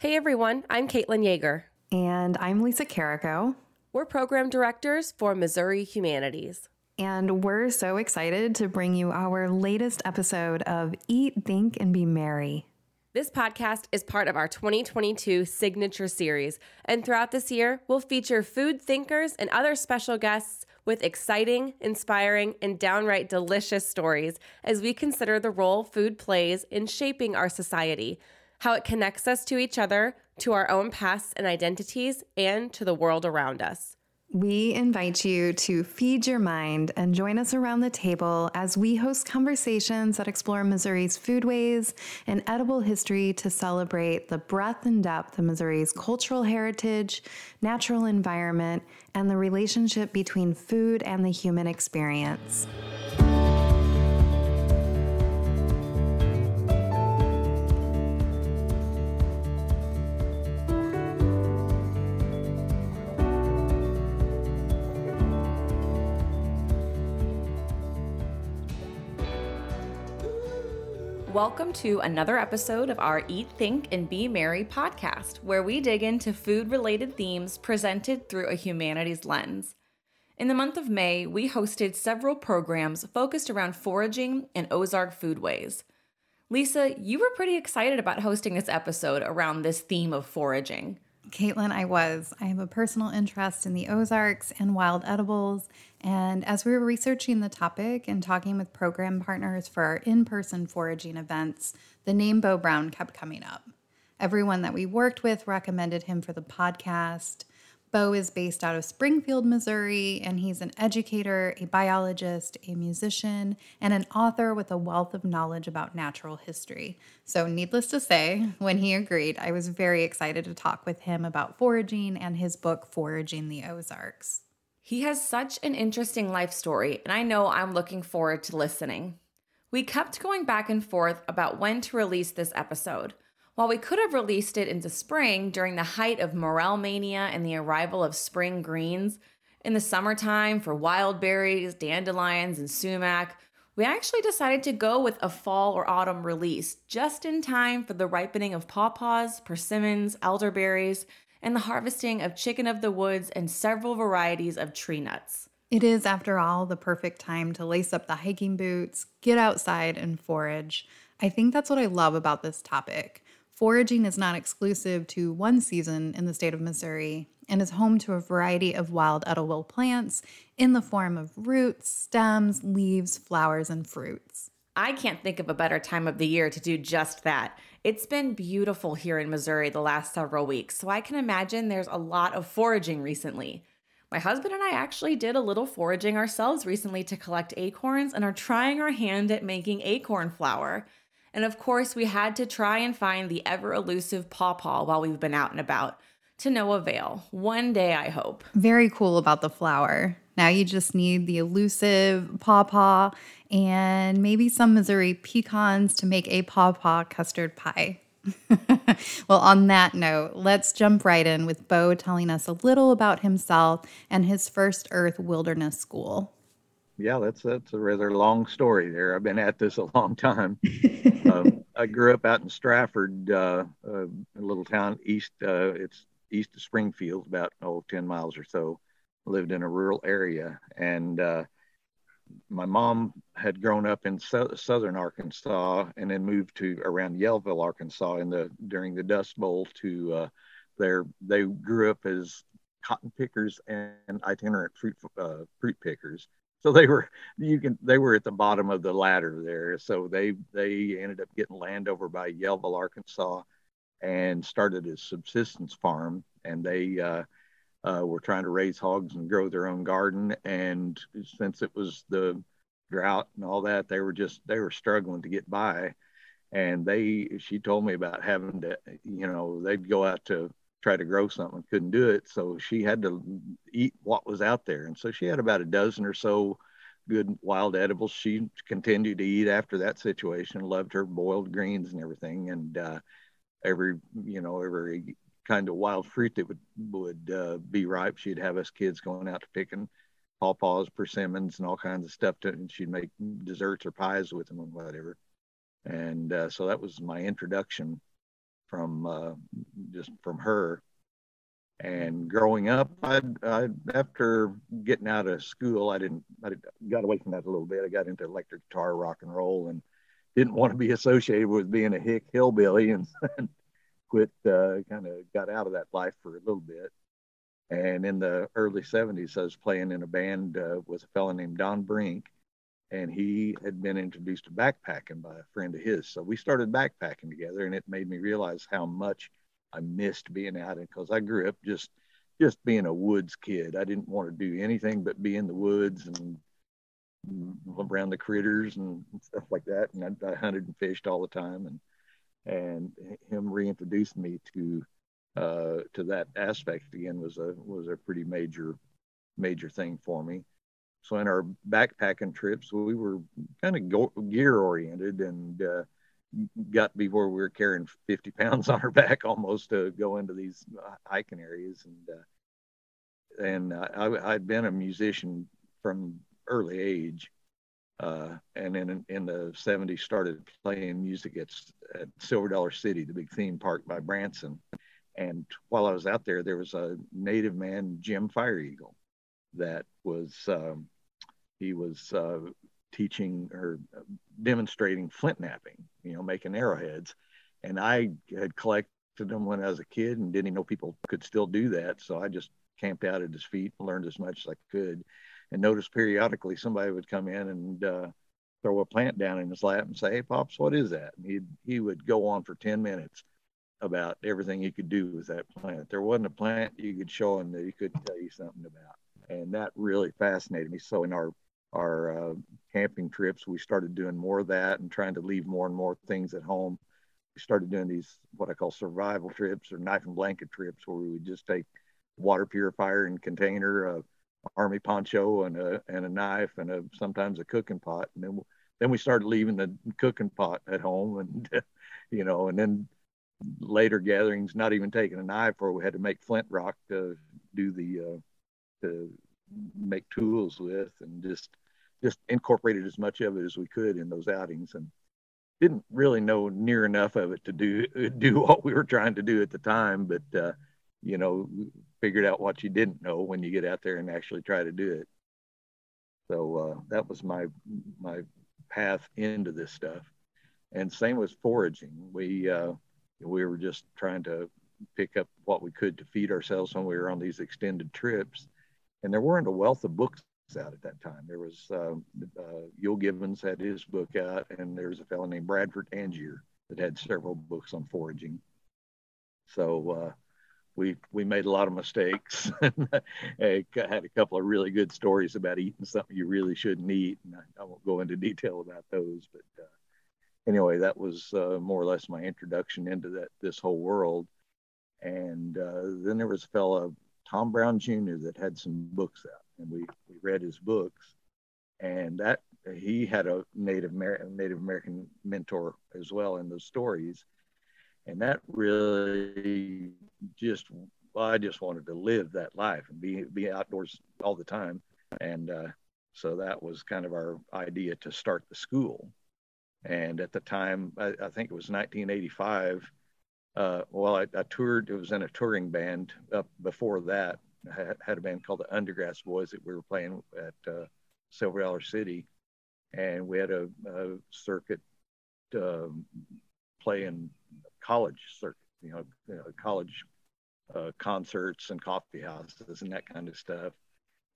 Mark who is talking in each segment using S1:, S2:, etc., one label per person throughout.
S1: Hey everyone, I'm Caitlin Yeager.
S2: And I'm Lisa Carrico.
S1: We're program directors for Missouri Humanities.
S2: And we're so excited to bring you our latest episode of Eat, Think, and Be Merry.
S1: This podcast is part of our 2022 signature series, and throughout this year, we'll feature food thinkers and other special guests with exciting, inspiring, and downright delicious stories as we consider the role food plays in shaping our society how it connects us to each other, to our own pasts and identities, and to the world around us.
S2: We invite you to feed your mind and join us around the table as we host conversations that explore Missouri's foodways and edible history to celebrate the breadth and depth of Missouri's cultural heritage, natural environment, and the relationship between food and the human experience.
S3: Welcome to another episode of our Eat, Think, and Be Merry podcast, where we dig into food related themes presented through a humanities lens. In the month of May, we hosted several programs focused around foraging and Ozark foodways. Lisa, you were pretty excited about hosting this episode around this theme of foraging.
S4: Caitlin, I was. I have a personal interest in the Ozarks and wild edibles. And as we were researching the topic and talking with program partners for our in person foraging events, the name Bo Brown kept coming up. Everyone that we worked with recommended him for the podcast. Bo is based out of Springfield, Missouri, and he's an educator, a biologist, a musician, and an author with a wealth of knowledge about natural history. So, needless to say, when he agreed, I was very excited to talk with him about foraging and his book, Foraging the Ozarks.
S3: He has such an interesting life story, and I know I'm looking forward to listening. We kept going back and forth about when to release this episode. While we could have released it into spring during the height of morel mania and the arrival of spring greens, in the summertime for wild berries, dandelions, and sumac, we actually decided to go with a fall or autumn release just in time for the ripening of pawpaws, persimmons, elderberries, and the harvesting of chicken of the woods and several varieties of tree nuts.
S4: It is, after all, the perfect time to lace up the hiking boots, get outside, and forage. I think that's what I love about this topic. Foraging is not exclusive to one season in the state of Missouri and is home to a variety of wild edible plants in the form of roots, stems, leaves, flowers, and fruits.
S3: I can't think of a better time of the year to do just that. It's been beautiful here in Missouri the last several weeks, so I can imagine there's a lot of foraging recently. My husband and I actually did a little foraging ourselves recently to collect acorns and are trying our hand at making acorn flour. And of course, we had to try and find the ever elusive pawpaw while we've been out and about. To no avail. One day, I hope.
S4: Very cool about the flour. Now you just need the elusive pawpaw and maybe some Missouri pecans to make a pawpaw custard pie. well, on that note, let's jump right in with Bo telling us a little about himself and his first Earth Wilderness School
S5: yeah, that's that's a rather long story there. I've been at this a long time. um, I grew up out in Strafford, uh, uh, a little town east. Uh, it's east of Springfield, about oh 10 miles or so. Lived in a rural area, and uh, my mom had grown up in so- southern Arkansas, and then moved to around Yellville, Arkansas, in the during the Dust Bowl. To uh, there, they grew up as cotton pickers and itinerant fruit uh, fruit pickers so they were you can they were at the bottom of the ladder there. So they they ended up getting land over by yellville arkansas and started a subsistence farm. And they uh, uh, were trying to raise hogs and grow their own garden. And since it was the drought and all that they were just they were struggling to get by. And they she told me about having to you know they'd go out to try to grow something, couldn't do it. So she had to eat what was out there. And so she had about a dozen or so good wild edibles. She continued to eat after that situation, loved her boiled greens and everything. And uh, every, you know, every kind of wild fruit that would, would uh, be ripe, she'd have us kids going out to picking pawpaws, persimmons, and all kinds of stuff. To, and she'd make desserts or pies with them and whatever. And uh, so that was my introduction from uh, just from her. And growing up, I, I after getting out of school, I didn't I got away from that a little bit. I got into electric guitar, rock and roll, and didn't want to be associated with being a hick hillbilly, and, and quit. Uh, kind of got out of that life for a little bit. And in the early 70s, I was playing in a band uh, with a fellow named Don Brink, and he had been introduced to backpacking by a friend of his. So we started backpacking together, and it made me realize how much I missed being out because I grew up just just being a woods kid. I didn't want to do anything but be in the woods and around the critters and stuff like that. And I, I hunted and fished all the time, and and him reintroduced me to uh, to that aspect again was a was a pretty major major thing for me. So in our backpacking trips, we were kind of gear oriented and uh, got before we were carrying 50 pounds on our back almost to go into these hiking areas. And uh, and I, I'd been a musician from early age. Uh, and in, in, the 70s started playing music at, at Silver Dollar City, the big theme park by Branson. And while I was out there, there was a native man, Jim Fire Eagle, that was um, he was uh, teaching or demonstrating flint knapping, you know, making arrowheads. And I had collected them when I was a kid and didn't even know people could still do that. So I just camped out at his feet and learned as much as I could. And noticed periodically somebody would come in and uh, throw a plant down in his lap and say, "Hey, pops, what is that?" And he he would go on for ten minutes about everything he could do with that plant. There wasn't a plant you could show him that he couldn't tell you something about, and that really fascinated me. So in our our uh, camping trips, we started doing more of that and trying to leave more and more things at home. We started doing these what I call survival trips or knife and blanket trips, where we would just take water purifier and container, a army poncho, and a and a knife, and a sometimes a cooking pot, and then then we started leaving the cooking pot at home, and you know, and then later gatherings, not even taking a knife, or we had to make flint rock to do the uh, to make tools with, and just just incorporated as much of it as we could in those outings, and didn't really know near enough of it to do do what we were trying to do at the time, but uh, you know, figured out what you didn't know when you get out there and actually try to do it. So uh, that was my my path into this stuff, and same with foraging. We uh, we were just trying to pick up what we could to feed ourselves when we were on these extended trips. And there weren't a wealth of books out at that time. There was uh, uh, Euell Gibbons had his book out, and there was a fellow named Bradford Angier that had several books on foraging. So uh, we we made a lot of mistakes. I had a couple of really good stories about eating something you really shouldn't eat, and I, I won't go into detail about those. But uh, anyway, that was uh, more or less my introduction into that this whole world. And uh, then there was a fellow, Tom Brown Jr., that had some books out, and we we read his books, and that he had a Native American Native American mentor as well in those stories, and that really just well, I just wanted to live that life and be be outdoors all the time, and uh, so that was kind of our idea to start the school and at the time, I, I think it was 1985. Uh, well, I, I, toured. It was in a touring band. Up before that, I had, a band called the Undergrass Boys that we were playing at uh, Silver Dollar City, and we had a, a circuit um, playing college circuit. You know, you know college uh, concerts and coffee houses and that kind of stuff.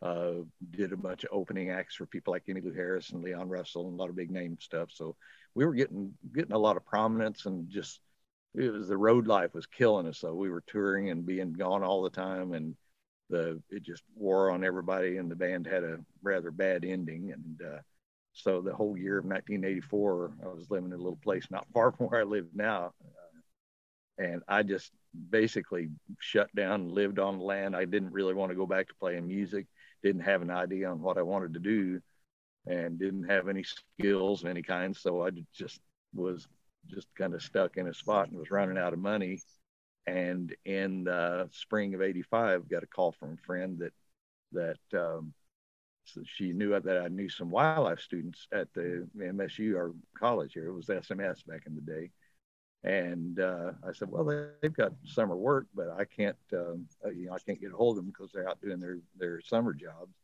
S5: Uh, did a bunch of opening acts for people like Emmylou Harris and Leon Russell and a lot of big name stuff. So we were getting getting a lot of prominence and just it was the road life was killing us. So we were touring and being gone all the time, and the it just wore on everybody. And the band had a rather bad ending. And uh, so the whole year of 1984, I was living in a little place not far from where I live now, uh, and I just basically shut down lived on land. I didn't really want to go back to playing music didn't have an idea on what I wanted to do and didn't have any skills of any kind. So I just was just kind of stuck in a spot and was running out of money. And in the spring of 85, got a call from a friend that, that, um, so she knew that I knew some wildlife students at the MSU or college here. It was SMS back in the day. And uh, I said, well, they've got summer work, but I can't, um, uh, you know, I can't get a hold of them because they're out doing their their summer jobs.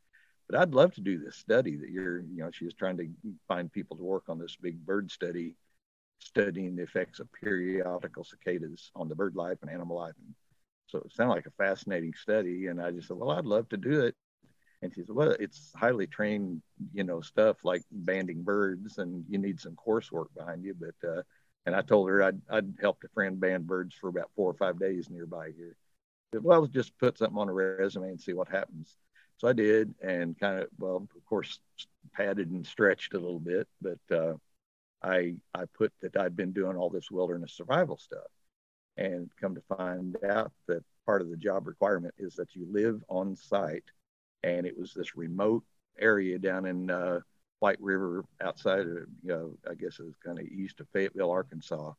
S5: But I'd love to do this study that you're, you know, she was trying to find people to work on this big bird study, studying the effects of periodical cicadas on the bird life and animal life. And so it sounded like a fascinating study. And I just said, well, I'd love to do it. And she said, well, it's highly trained, you know, stuff like banding birds, and you need some coursework behind you. But uh, and I told her I'd, I'd helped a friend band birds for about four or five days nearby here. Said, well, just put something on a resume and see what happens. So I did, and kind of, well, of course, padded and stretched a little bit, but uh, I I put that I'd been doing all this wilderness survival stuff, and come to find out that part of the job requirement is that you live on site, and it was this remote area down in uh, White River outside of, you know, I guess it was kind of east of Fayetteville, Arkansas.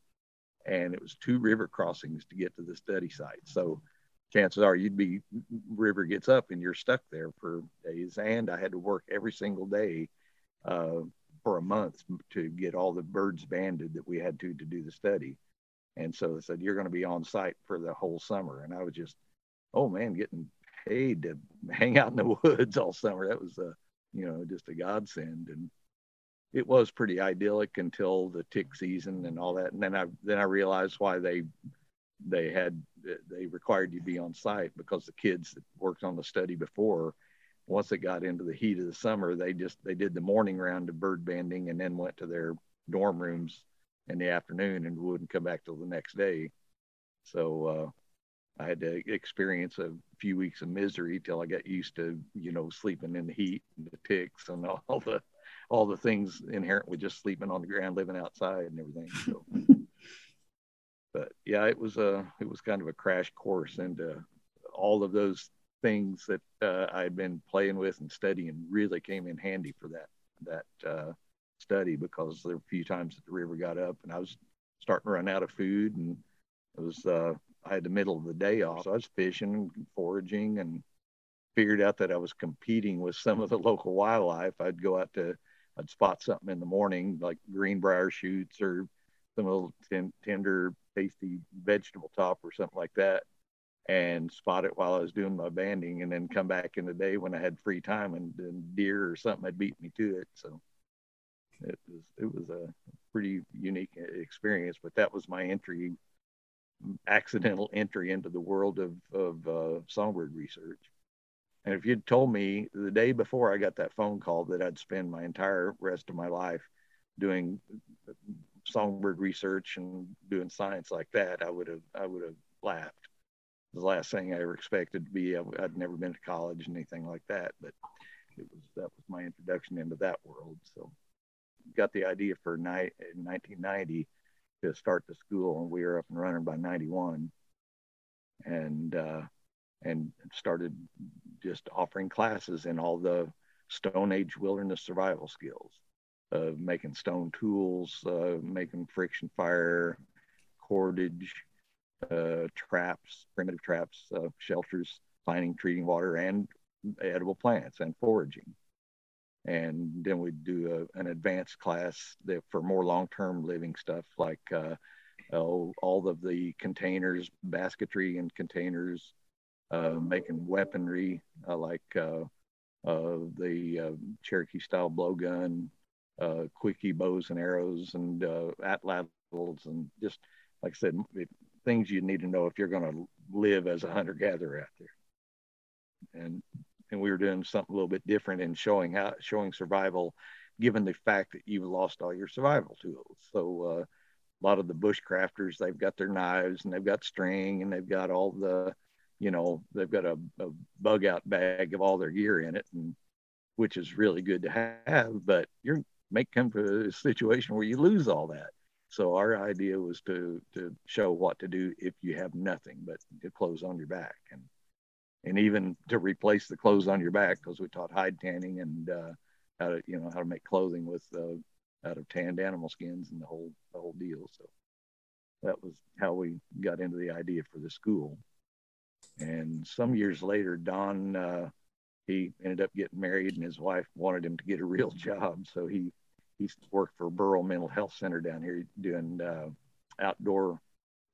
S5: And it was two river crossings to get to the study site. So chances are you'd be, river gets up and you're stuck there for days. And I had to work every single day uh, for a month to get all the birds banded that we had to to do the study. And so they said, you're going to be on site for the whole summer. And I was just, oh man, getting paid to hang out in the woods all summer. That was a, you know, just a godsend. And it was pretty idyllic until the tick season and all that. And then I then I realized why they they had they required you to be on site because the kids that worked on the study before once it got into the heat of the summer they just they did the morning round of bird banding and then went to their dorm rooms in the afternoon and wouldn't come back till the next day so uh, I had to experience a few weeks of misery till I got used to, you know, sleeping in the heat and the ticks and all the all the things inherent with just sleeping on the ground, living outside and everything. So, but yeah, it was a it was kind of a crash course into all of those things that uh, I had been playing with and studying really came in handy for that that uh, study because there were a few times that the river got up and I was starting to run out of food and it was uh, I had the middle of the day off. So I was fishing and foraging and figured out that I was competing with some of the local wildlife. I'd go out to, I'd spot something in the morning, like greenbrier shoots or some little ten, tender, tasty vegetable top or something like that, and spot it while I was doing my banding, and then come back in the day when I had free time and, and deer or something had beat me to it. So it was it was a pretty unique experience, but that was my entry accidental entry into the world of, of uh, songbird research. And if you'd told me the day before I got that phone call that I'd spend my entire rest of my life doing songbird research and doing science like that, I would have I would have laughed. The last thing I ever expected to be. I'd never been to college and anything like that, but it was that was my introduction into that world. So got the idea for night in 1990 to start the school, and we were up and running by '91, and uh, and started just offering classes in all the Stone Age wilderness survival skills, uh, making stone tools, uh, making friction fire, cordage, uh, traps, primitive traps, uh, shelters, finding, treating water, and edible plants and foraging. And then we do a, an advanced class that for more long-term living stuff like uh, oh, all of the containers basketry and containers uh, making weaponry uh, like uh, the uh, cherokee style blowgun quickie bows and arrows and atlatls and just like i said things you need to know if you're going to live as a hunter-gatherer out there and and we were doing something a little bit different in showing how showing survival, given the fact that you've lost all your survival tools. So uh, a lot of the bushcrafters, they've got their knives and they've got string and they've got all the, you know, they've got a, a bug out bag of all their gear in it, and which is really good to have. But you're may come to a situation where you lose all that. So our idea was to to show what to do if you have nothing but the clothes on your back and and even to replace the clothes on your back because we taught hide tanning and uh, how to you know how to make clothing with uh, out of tanned animal skins and the whole the whole deal. So that was how we got into the idea for the school. And some years later, Don uh, he ended up getting married, and his wife wanted him to get a real job, so he he worked for Burrell Mental Health Center down here doing uh, outdoor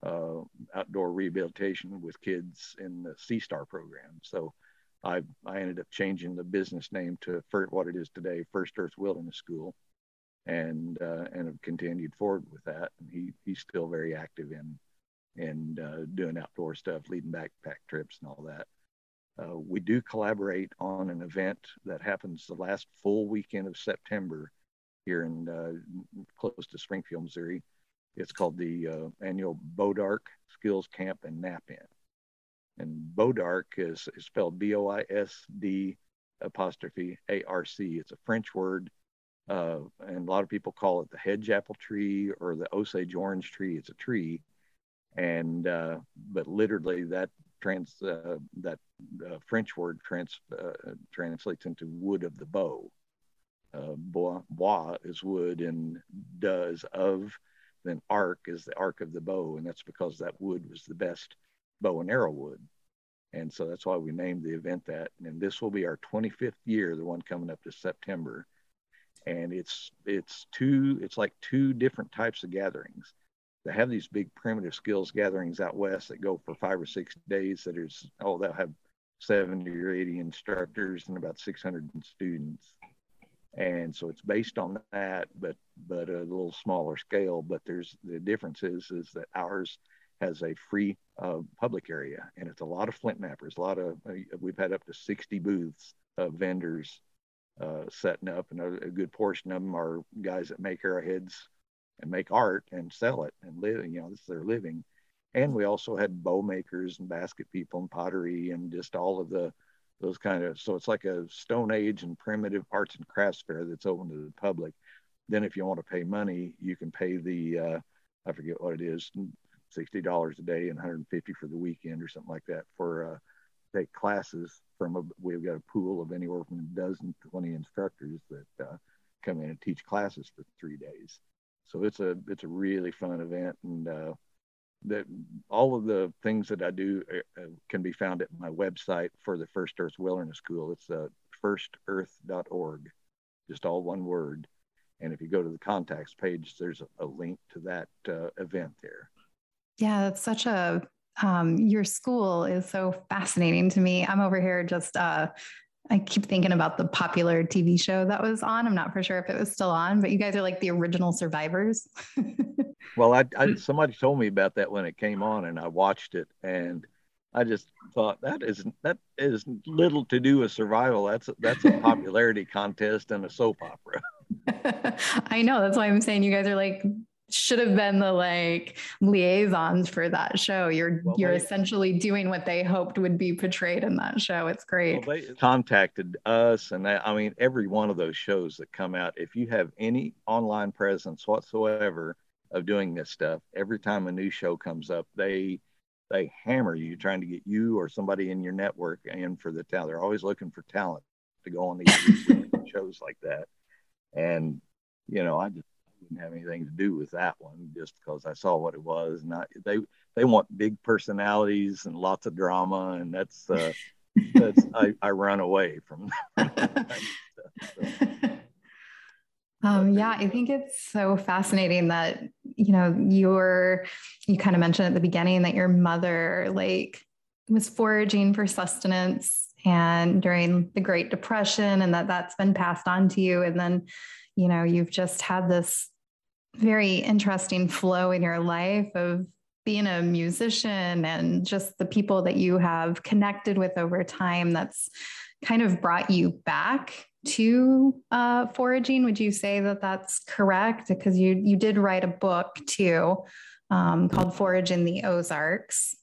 S5: uh, outdoor rehabilitation with kids in the Sea Star program. So I I ended up changing the business name to for what it is today, First Earth Wilderness School, and uh, and have continued forward with that. And he he's still very active in in uh, doing outdoor stuff, leading backpack trips and all that. Uh, we do collaborate on an event that happens the last full weekend of September here in uh, close to Springfield, Missouri. It's called the uh, annual Bodark Skills Camp and Knap In. And Bodark is, is spelled B O I S D apostrophe A R C. It's a French word, uh, and a lot of people call it the hedge apple tree or the Osage orange tree. It's a tree, and uh, but literally that trans uh, that uh, French word trans translates into wood of the bow. Uh, bois, bois is wood, and does of then arc is the arc of the bow, and that's because that wood was the best bow and arrow wood. And so that's why we named the event that. And this will be our 25th year, the one coming up this September. And it's it's two it's like two different types of gatherings they have these big primitive skills gatherings out west that go for five or six days that is oh they'll have 70 or 80 instructors and about 600 students and so it's based on that but but a little smaller scale but there's the difference is is that ours has a free uh, public area and it's a lot of flint knappers a lot of uh, we've had up to 60 booths of vendors uh, setting up and a, a, good portion of them are guys that make arrowheads and make art and sell it and live. You know, this is their living. And we also had bow makers and basket people and pottery and just all of the those kind of. So it's like a Stone Age and primitive arts and crafts fair that's open to the public. Then, if you want to pay money, you can pay the uh, I forget what it is, sixty dollars a day and 150 for the weekend or something like that for uh, take classes from a. We've got a pool of anywhere from a dozen to 20 instructors that uh, come in and teach classes for three days so it's a it's a really fun event, and uh, that all of the things that I do uh, uh, can be found at my website for the First Earth Wilderness School. It's uh, firstearth.org, just all one word. And if you go to the contacts page, there's a, link to that uh, event there.
S4: Yeah, that's such a um, your school is so fascinating to me. I'm over here just uh, I keep thinking about the popular TV show that was on. I'm not for sure if it was still on, but you guys are like the original survivors.
S5: well, I, I, somebody told me about that when it came on, and I watched it, and I just thought that is that is little to do with survival. That's a, that's a popularity contest and a soap opera.
S4: I know. That's why I'm saying you guys are like should have been the like liaisons for that show. You're well, you're they, essentially doing what they hoped would be portrayed in that show. It's great.
S5: Well, they contacted us, and they, I mean, every one of those shows that come out. If you have any online presence whatsoever of doing this stuff, every time a new show comes up, they they hammer you trying to get you or somebody in your network in for the talent. They're always looking for talent to go on these shows like that. And you know, I just didn't have anything to do with that one just because I saw what it was. And they they want big personalities and lots of drama, and that's uh, that's I, I run away from. That
S4: so. Um, yeah, I think it's so fascinating that you know you're you kind of mentioned at the beginning that your mother like was foraging for sustenance and during the Great Depression, and that that's been passed on to you, and then you know you've just had this very interesting flow in your life of being a musician and just the people that you have connected with over time that's kind of brought you back to uh, foraging would you say that that's correct because you you did write a book too um, called Foraging the Ozarks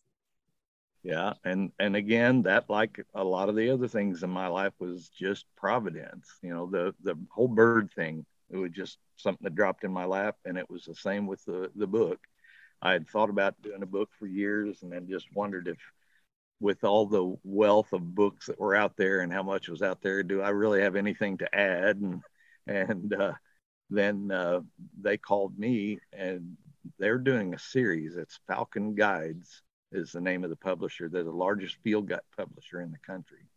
S5: yeah and and again that like a lot of the other things in my life was just providence you know the the whole bird thing it was just something that dropped in my lap, and it was the same with the the book. I had thought about doing a book for years, and then just wondered if, with all the wealth of books that were out there and how much was out there, do I really have anything to add? And and uh, then uh, they called me, and they're doing a series. It's Falcon Guides is the name of the publisher. They're the largest field guide publisher in the country,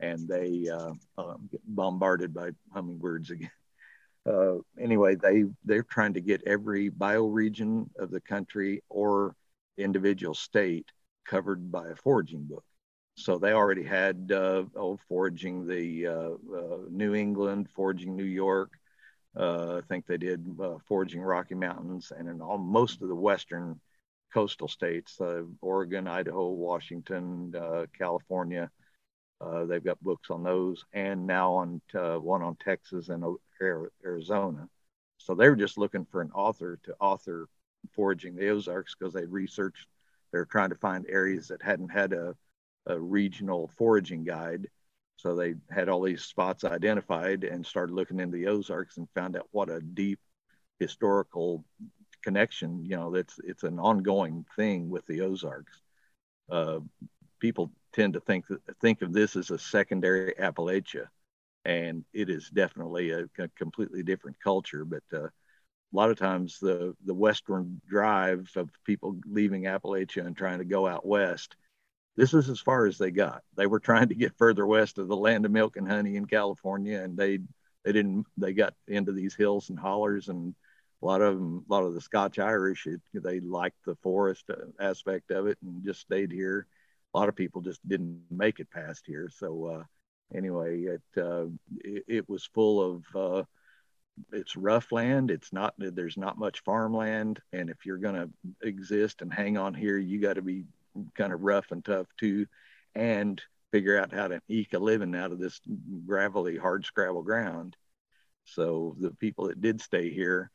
S5: and they uh, um, get bombarded by hummingbirds again uh, anyway, they they're trying to get every bioregion of the country or individual state covered by a foraging book. So they already had uh, foraging the uh, uh New England, foraging New York. Uh, I think they did uh, foraging Rocky Mountains and in all most of the western coastal states, Oregon, Idaho, Washington, California. they've got books on those, and now on one on Texas and Arizona. So they were just looking for an author to author foraging the Ozarks because they researched, they're trying to find areas that hadn't had a, a regional foraging guide. So they had all these spots identified and started looking into the Ozarks and found out what a deep historical connection. You know, that's it's an ongoing thing with the Ozarks. Uh, people tend to think think of this as a secondary Appalachia, and it is definitely a, a completely different culture. But uh, a lot of times, the the western drive of people leaving Appalachia and trying to go out west, this is as far as they got. They were trying to get further west of the land of milk and honey in California, and they they didn't. They got into these hills and hollers, and a lot of them, a lot of the Scotch Irish, they liked the forest uh, aspect of it and just stayed here. A lot of people just didn't make it past here, so. Uh, anyway, it, uh, it, it was full of uh, it's rough land. It's not there's not much farmland, and if you're going to exist and hang on here, you got to be kind of rough and tough too, and figure out how to eke a living out of this gravelly, hard scrabble ground. So the people that did stay here,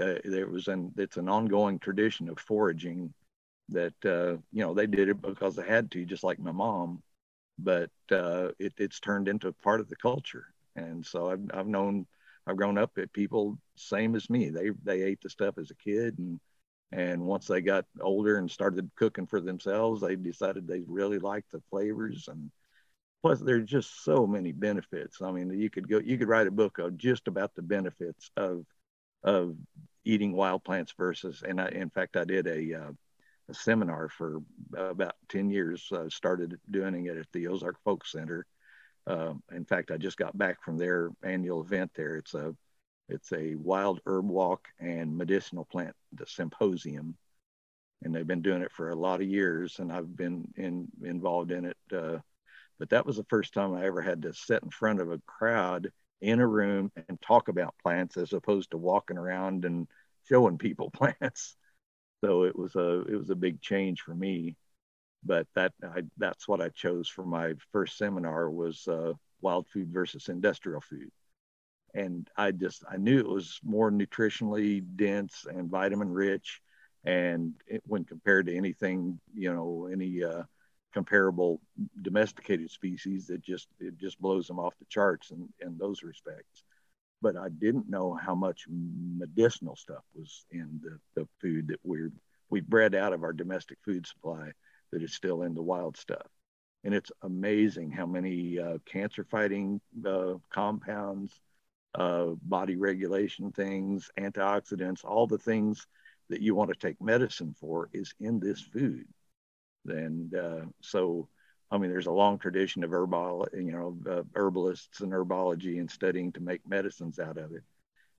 S5: uh, there was an it's an ongoing tradition of foraging that uh, you know they did it because they had to, just like my mom but uh, it, it's turned into part of the culture. And so I've, I've known, I've grown up with people same as me. They they ate the stuff as a kid, and and once they got older and started cooking for themselves, they decided they really liked the flavors and plus there's just so many benefits. I mean, you could go, you could write a book of just about the benefits of of eating wild plants versus. And I, in fact, I did a uh, a seminar for about 10 years. Uh, started doing it at the Ozark Folk Center. Uh, in fact, I just got back from their annual event there. It's a it's a wild herb walk and medicinal plant the symposium, and they've been doing it for a lot of years, and I've been in, involved in it. Uh, but that was the first time I ever had to sit in front of a crowd in a room and talk about plants as opposed to walking around and showing people plants so it was a it was a big change for me but that I, that's what i chose for my first seminar was uh, wild food versus industrial food. And i just i knew it was more nutritionally dense and vitamin rich and it, when compared to anything you know any uh, comparable domesticated species it just it just blows them off the charts in, in those respects. But I didn't know how much medicinal stuff was in the, the food that we're we bred out of our domestic food supply that is still in the wild stuff. And it's amazing how many uh, cancer fighting uh, compounds, uh, body regulation things, antioxidants, all the things that you want to take medicine for is in this food. And uh, so I mean, there's a long tradition of herbal, you know, uh, herbalists and herbology and studying to make medicines out of it.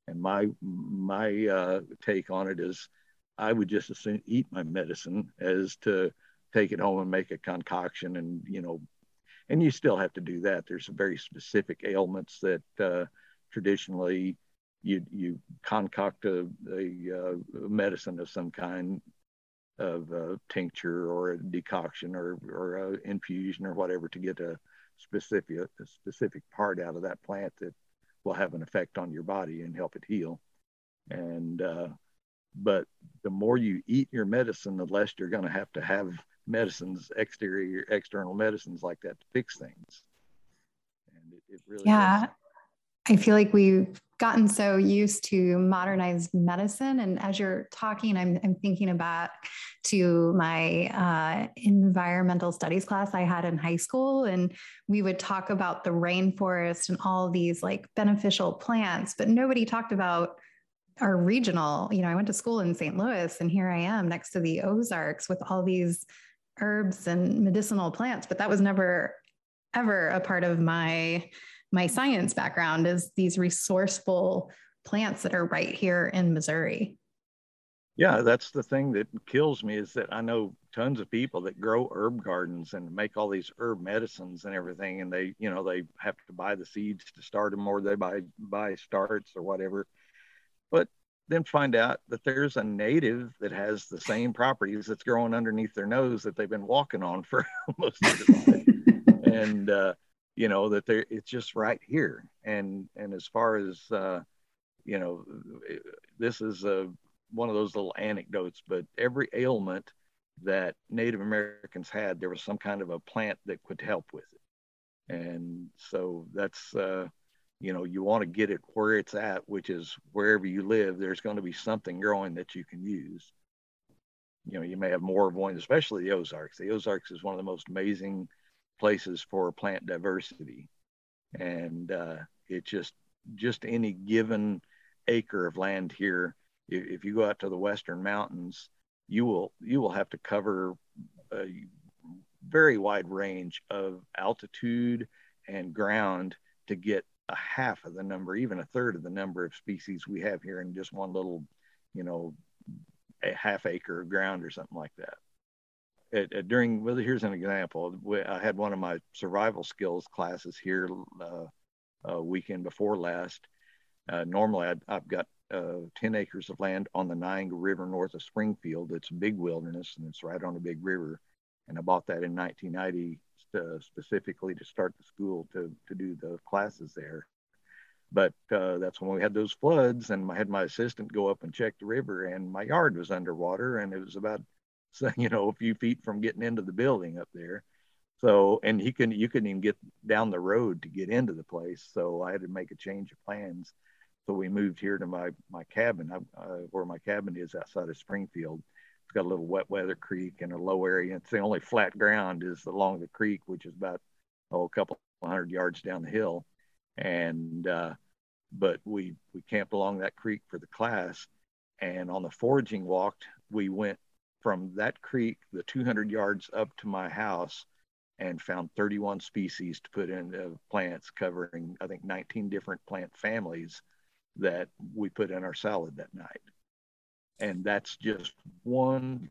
S5: And my my uh, take on it is, I would just as soon eat my medicine as to take it home and make a concoction. And you know, and you still have to do that. There's some very specific ailments that uh, traditionally you you concoct a, a, uh, medicine of some kind of a tincture or a decoction or, or a infusion or whatever to get a specific a specific part out of that plant that will have an effect on your body and help it heal. And uh, but the more you eat your medicine, the less you're going to have to have medicines, exterior external medicines like that to fix things.
S6: And it, it really yeah. Does. I feel like we've gotten so used to modernized medicine. And as you're talking, I'm, I'm thinking about to my uh, environmental studies class I had in high school. And we would talk about the rainforest and all these like beneficial plants, but nobody talked about our regional. You know, I went to school in St. Louis and here I am next to the Ozarks with all these herbs and medicinal plants, but that was never ever a part of my my science background is these resourceful
S4: plants that are right here in Missouri.
S5: Yeah, that's the thing that kills me is that I know tons of people that grow herb gardens and make all these herb medicines and everything, and they, you know, they have to buy the seeds to start them, or they buy buy starts or whatever. But then find out that there's a native that has the same properties that's growing underneath their nose that they've been walking on for most of their life, and uh, you know that they it's just right here. And and as far as uh, you know, this is a one of those little anecdotes, but every ailment that Native Americans had, there was some kind of a plant that could help with it. And so that's, uh, you know, you want to get it where it's at, which is wherever you live, there's going to be something growing that you can use. You know, you may have more of one, especially the Ozarks. The Ozarks is one of the most amazing places for plant diversity. And uh, it just, just any given acre of land here if you go out to the western mountains, you will you will have to cover a very wide range of altitude and ground to get a half of the number, even a third of the number of species we have here in just one little, you know, a half acre of ground or something like that. It, it, during well, here's an example. I had one of my survival skills classes here uh, weekend before last. Uh, normally, i have got uh, 10 acres of land on the Niangua River north of Springfield. It's a big wilderness and it's right on a big river. And I bought that in 1990 uh, specifically to start the school to, to do the classes there. But uh, that's when we had those floods, and I had my assistant go up and check the river, and my yard was underwater, and it was about, you know, a few feet from getting into the building up there. So, and he couldn't, you couldn't even get down the road to get into the place. So I had to make a change of plans so we moved here to my my cabin, uh, where my cabin is outside of Springfield. It's got a little wet weather creek and a low area. It's the only flat ground is along the creek, which is about oh a couple hundred yards down the hill. And uh, but we we camped along that creek for the class, and on the foraging walk, we went from that creek the 200 yards up to my house and found 31 species to put in uh, plants covering i think 19 different plant families that we put in our salad that night and that's just one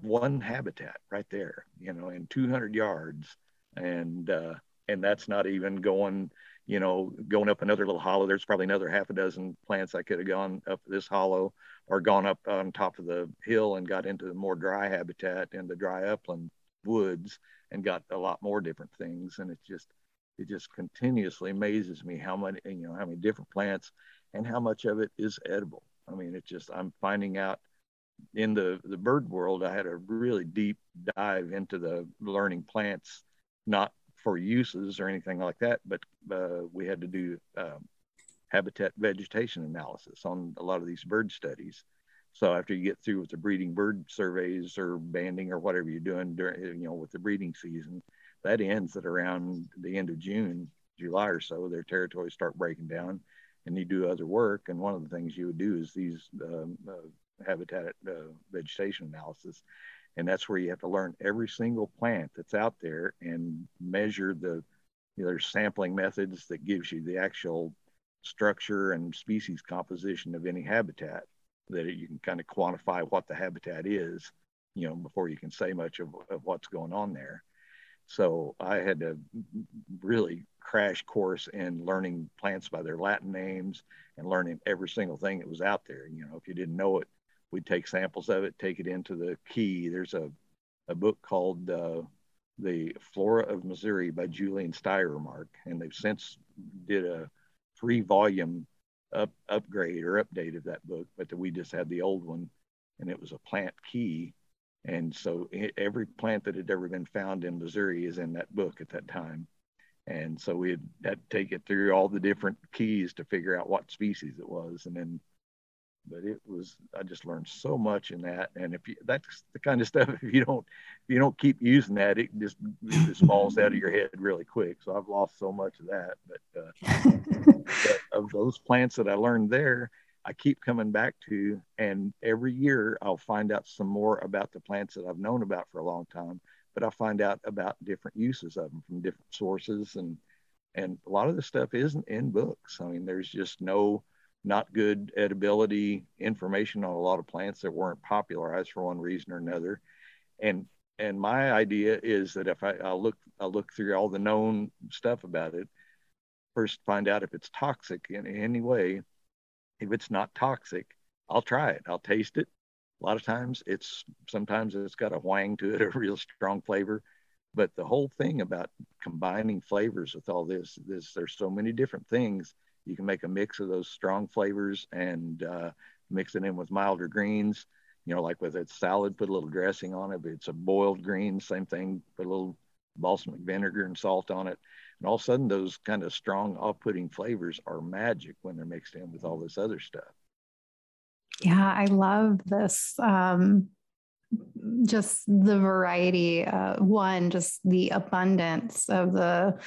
S5: one habitat right there you know in 200 yards. And uh and that's not even going you know going up another little hollow. There's probably another half a dozen plants i could have gone up this hollow or gone up on top of the hill and got into the more dry habitat in the dry upland woods and got a lot more different things. And it just it just continuously amazes me how many you know how many different plants and how much of it is edible. I mean, it's just I'm finding out in the the bird world. I had a really deep dive into the learning plants, not for uses or anything like that, but uh, we had to do um, habitat vegetation analysis on a lot of these bird studies. So after you get through with the breeding bird surveys or banding or whatever you're doing during, you know, with the breeding season, that ends at around the end of June, July or so. Their territories start breaking down, and you do other work. And one of the things you would do is these um, uh, habitat uh, vegetation analysis. And that's where you have to learn every single plant that's out there and measure the, you know, there's sampling methods that gives you the actual structure and species composition of any habitat that you can kind of quantify what the habitat is, you know, before you can say much of, of what's going on there. So I had to really crash course in learning plants by their Latin names and learning every single thing that was out there. You know, if you didn't know it, we'd take samples of it, take it into the key. There's a, a book called uh, The Flora of Missouri by Julian Steyermark, and they've since did a three volume up, upgrade or update of that book, but we just had the old one and it was a plant key. And so every plant that had ever been found in Missouri is in that book at that time. And so we had, had to take it through all the different keys to figure out what species it was. And then, but it was, I just learned so much in that. And if you, that's the kind of stuff, if you don't, if you don't keep using that, it just, it just falls out of your head really quick. So I've lost so much of that. But, uh, but of those plants that I learned there, I keep coming back to, and every year I'll find out some more about the plants that I've known about for a long time but I find out about different uses of them from different sources and and a lot of the stuff isn't in books. I mean, there's just no not good edibility information on a lot of plants that weren't popularized for one reason or another. And and my idea is that if I I'll look I'll look through all the known stuff about it, first find out if it's toxic in any way. If it's not toxic, I'll try it. I'll taste it. A lot of times it's sometimes it's got a whang to it, a real strong flavor. But the whole thing about combining flavors with all this, this there's so many different things you can make a mix of those strong flavors and uh, mix it in with milder greens. You know, like with a salad, put a little dressing on it. If it's a boiled green, same thing, put a little balsamic vinegar and salt on it. And all of a sudden, those kind of strong, off putting flavors are magic when they're mixed in with all this other stuff.
S4: Yeah, I love this. Um, just the variety. Uh, one, just the abundance of the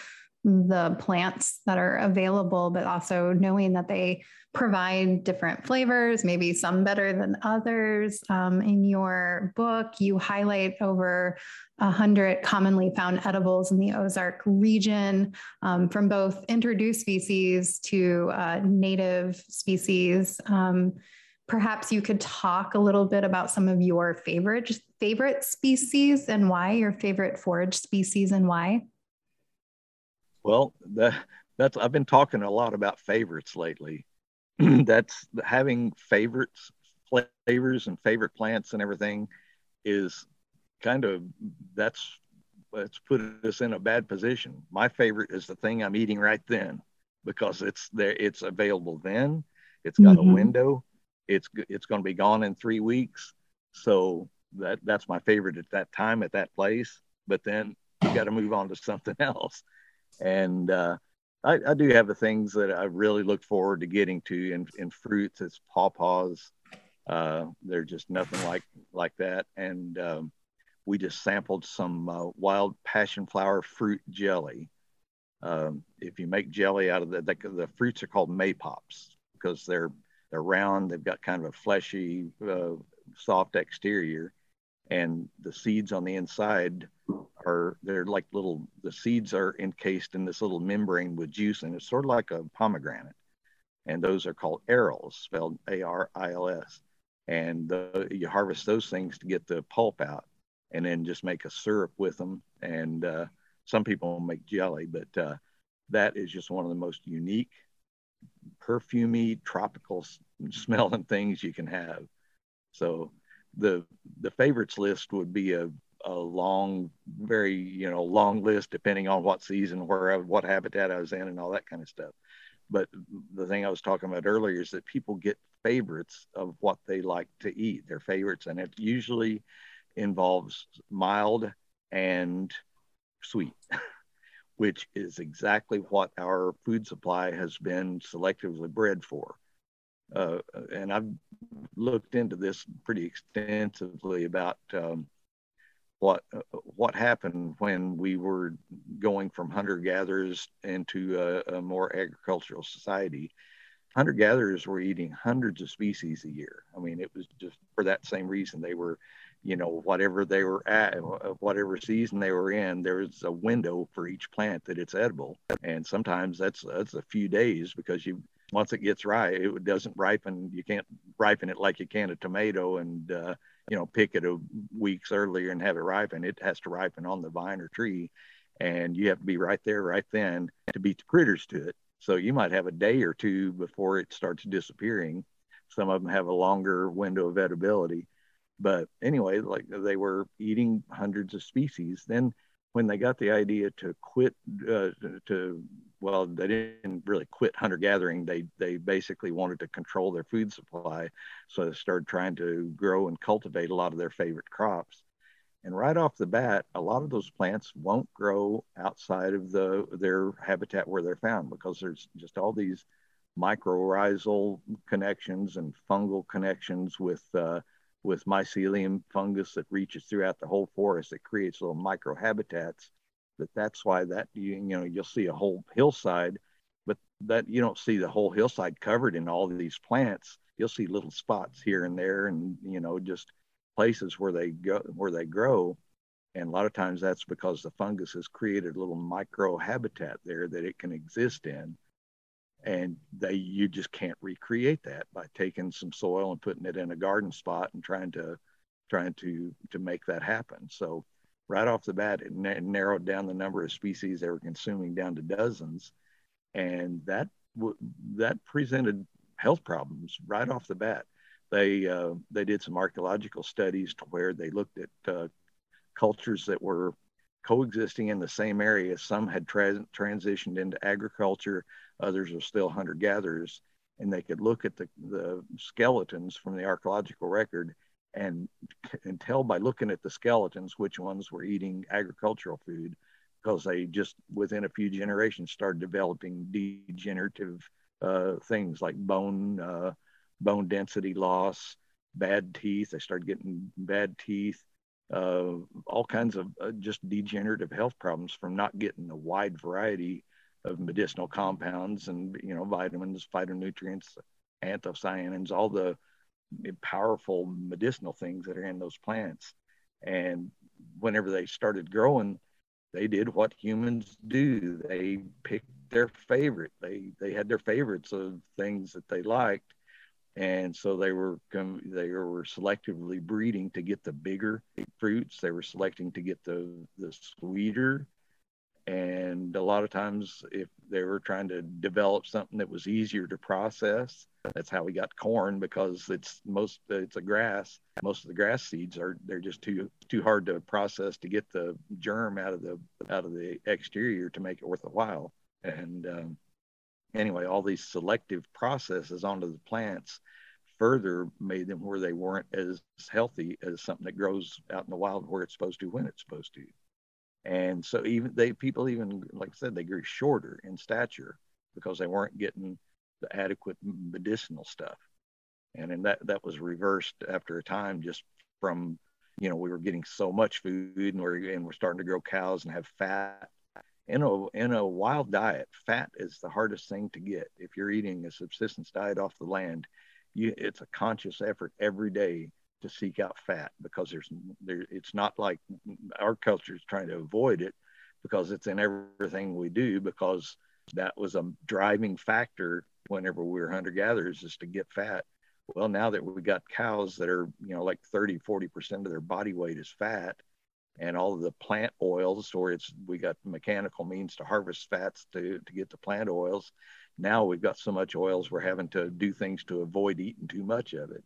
S4: the plants that are available, but also knowing that they provide different flavors, maybe some better than others. Um, in your book, you highlight over 100 commonly found edibles in the Ozark region, um, from both introduced species to uh, native species. Um, perhaps you could talk a little bit about some of your favorite favorite species and why your favorite forage species and why.
S5: Well, that, that's I've been talking a lot about favorites lately. that's having favorites, flavors, and favorite plants and everything is kind of that's that's put us in a bad position. My favorite is the thing I'm eating right then because it's there, it's available then. It's got mm-hmm. a window. It's it's going to be gone in three weeks. So that that's my favorite at that time at that place. But then you got to move on to something else. And uh, I, I, do have the things that I really look forward to getting to in, in fruits. It's pawpaws. Uh, they're just nothing like like that. And um, we just sampled some uh, wild passion flower fruit jelly. Um, if you make jelly out of the, the, the fruits are called maypops because they're they're round. They've got kind of a fleshy, uh, soft exterior, and the seeds on the inside are they're like little the seeds are encased in this little membrane with juice and it's sort of like a pomegranate and those are called arils spelled a-r-i-l-s and the, you harvest those things to get the pulp out and then just make a syrup with them and uh, some people make jelly but uh, that is just one of the most unique perfumy tropical smelling things you can have so the the favorites list would be a a long, very you know long list depending on what season, where what habitat I was in, and all that kind of stuff. But the thing I was talking about earlier is that people get favorites of what they like to eat, their favorites, and it usually involves mild and sweet, which is exactly what our food supply has been selectively bred for. Uh, and I've looked into this pretty extensively about um, what uh, what happened when we were going from hunter gatherers into a, a, more agricultural society. Hunter gatherers were eating hundreds of species a year. I mean, it was just for that same reason. They were, you know, whatever they were at, whatever season they were in, there's a window for each plant that it's edible. And sometimes that's that's a few days because you once it gets ripe, it doesn't ripen. You can't ripen it like you can a tomato and uh, you know pick it a weeks earlier and have it ripen. It has to ripen on the vine or tree and you have to be right there right then to beat the critters to it. So you might have a day or two before it starts disappearing. Some of them have a longer window of edibility. But anyway like they were eating hundreds of species. Then when they got the idea to quit uh, to well they didn't really quit hunter gathering. They they basically wanted to control their food supply. So they started trying to grow and cultivate a lot of their favorite crops. And right off the bat a lot of those plants won't grow outside of the their habitat where they're found because there's just all these mycorrhizal connections and fungal connections with uh, with mycelium fungus that reaches throughout the whole forest that creates little microhabitats that that's why that you, you know you'll see a whole hillside but that you don't see the whole hillside covered in all these plants. You'll see little spots here and there and you know just places where they go where they grow. And a lot of times that's because the fungus has created a little micro habitat there that it can exist in and they you just can't recreate that by taking some soil and putting it in a garden spot and trying to trying to to make that happen. So right off the bat, it, na- narrowed down the number of species they were consuming down to dozens, and that w- that presented health problems right off the bat. They uh, they did some archaeological studies to where they looked at uh, cultures that were coexisting in the same area. Some had tra- transitioned into agriculture, others are still hunter gatherers, and they could look at the, the skeletons from the archaeological record and, and tell by looking at the skeletons which ones were eating agricultural food because they just within a few generations started developing degenerative uh, things like bone uh, bone density loss, bad teeth. They started getting bad teeth, uh, all kinds of uh, just degenerative health problems from not getting a wide variety of medicinal compounds and you know vitamins, phytonutrients, anthocyanins, all the powerful medicinal things that are in those plants. And whenever they started growing, they did what humans do. They picked their favorite. They they had their favorites of things that they liked, and so they were they were selectively breeding to get the bigger fruits. They were selecting to get the the sweeter and a lot of times, if they were trying to develop something that was easier to process, that's how we got corn because it's most it's a grass. Most of the grass seeds are they're just too too hard to process to get the germ out of the out of the exterior to make it worth a while. And um, anyway, all these selective processes onto the plants further made them where they weren't as healthy as something that grows out in the wild where it's supposed to when it's supposed to and so even they people even like I said they grew shorter in stature because they weren't getting the adequate medicinal stuff, and and that that was reversed after a time just from you know we were getting so much food and we're and we're starting to grow cows and have fat. In a in a wild diet, fat is the hardest thing to get. If you're eating a subsistence diet off the land, you, it's a conscious effort every day to seek out fat because there's there it's not like our culture is trying to avoid it because it's in everything we do because that was a driving factor whenever we were hunter gatherers is to get fat well now that we got cows that are you know like 30 40% of their body weight is fat and all of the plant oils or it's we got mechanical means to harvest fats to, to get the plant oils now we've got so much oils we're having to do things to avoid eating too much of it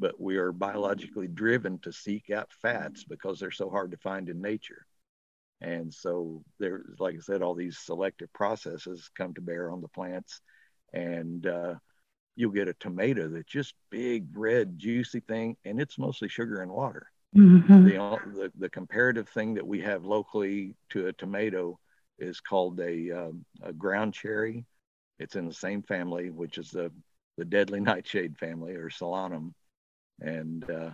S5: but we are biologically driven to seek out fats because they're so hard to find in nature. And so there's, like I said, all these selective processes come to bear on the plants, and uh, you'll get a tomato that's just big, red, juicy thing, and it's mostly sugar and water. Mm-hmm. The, the, the comparative thing that we have locally to a tomato is called a, um, a ground cherry. It's in the same family, which is the the deadly nightshade family or solanum and uh,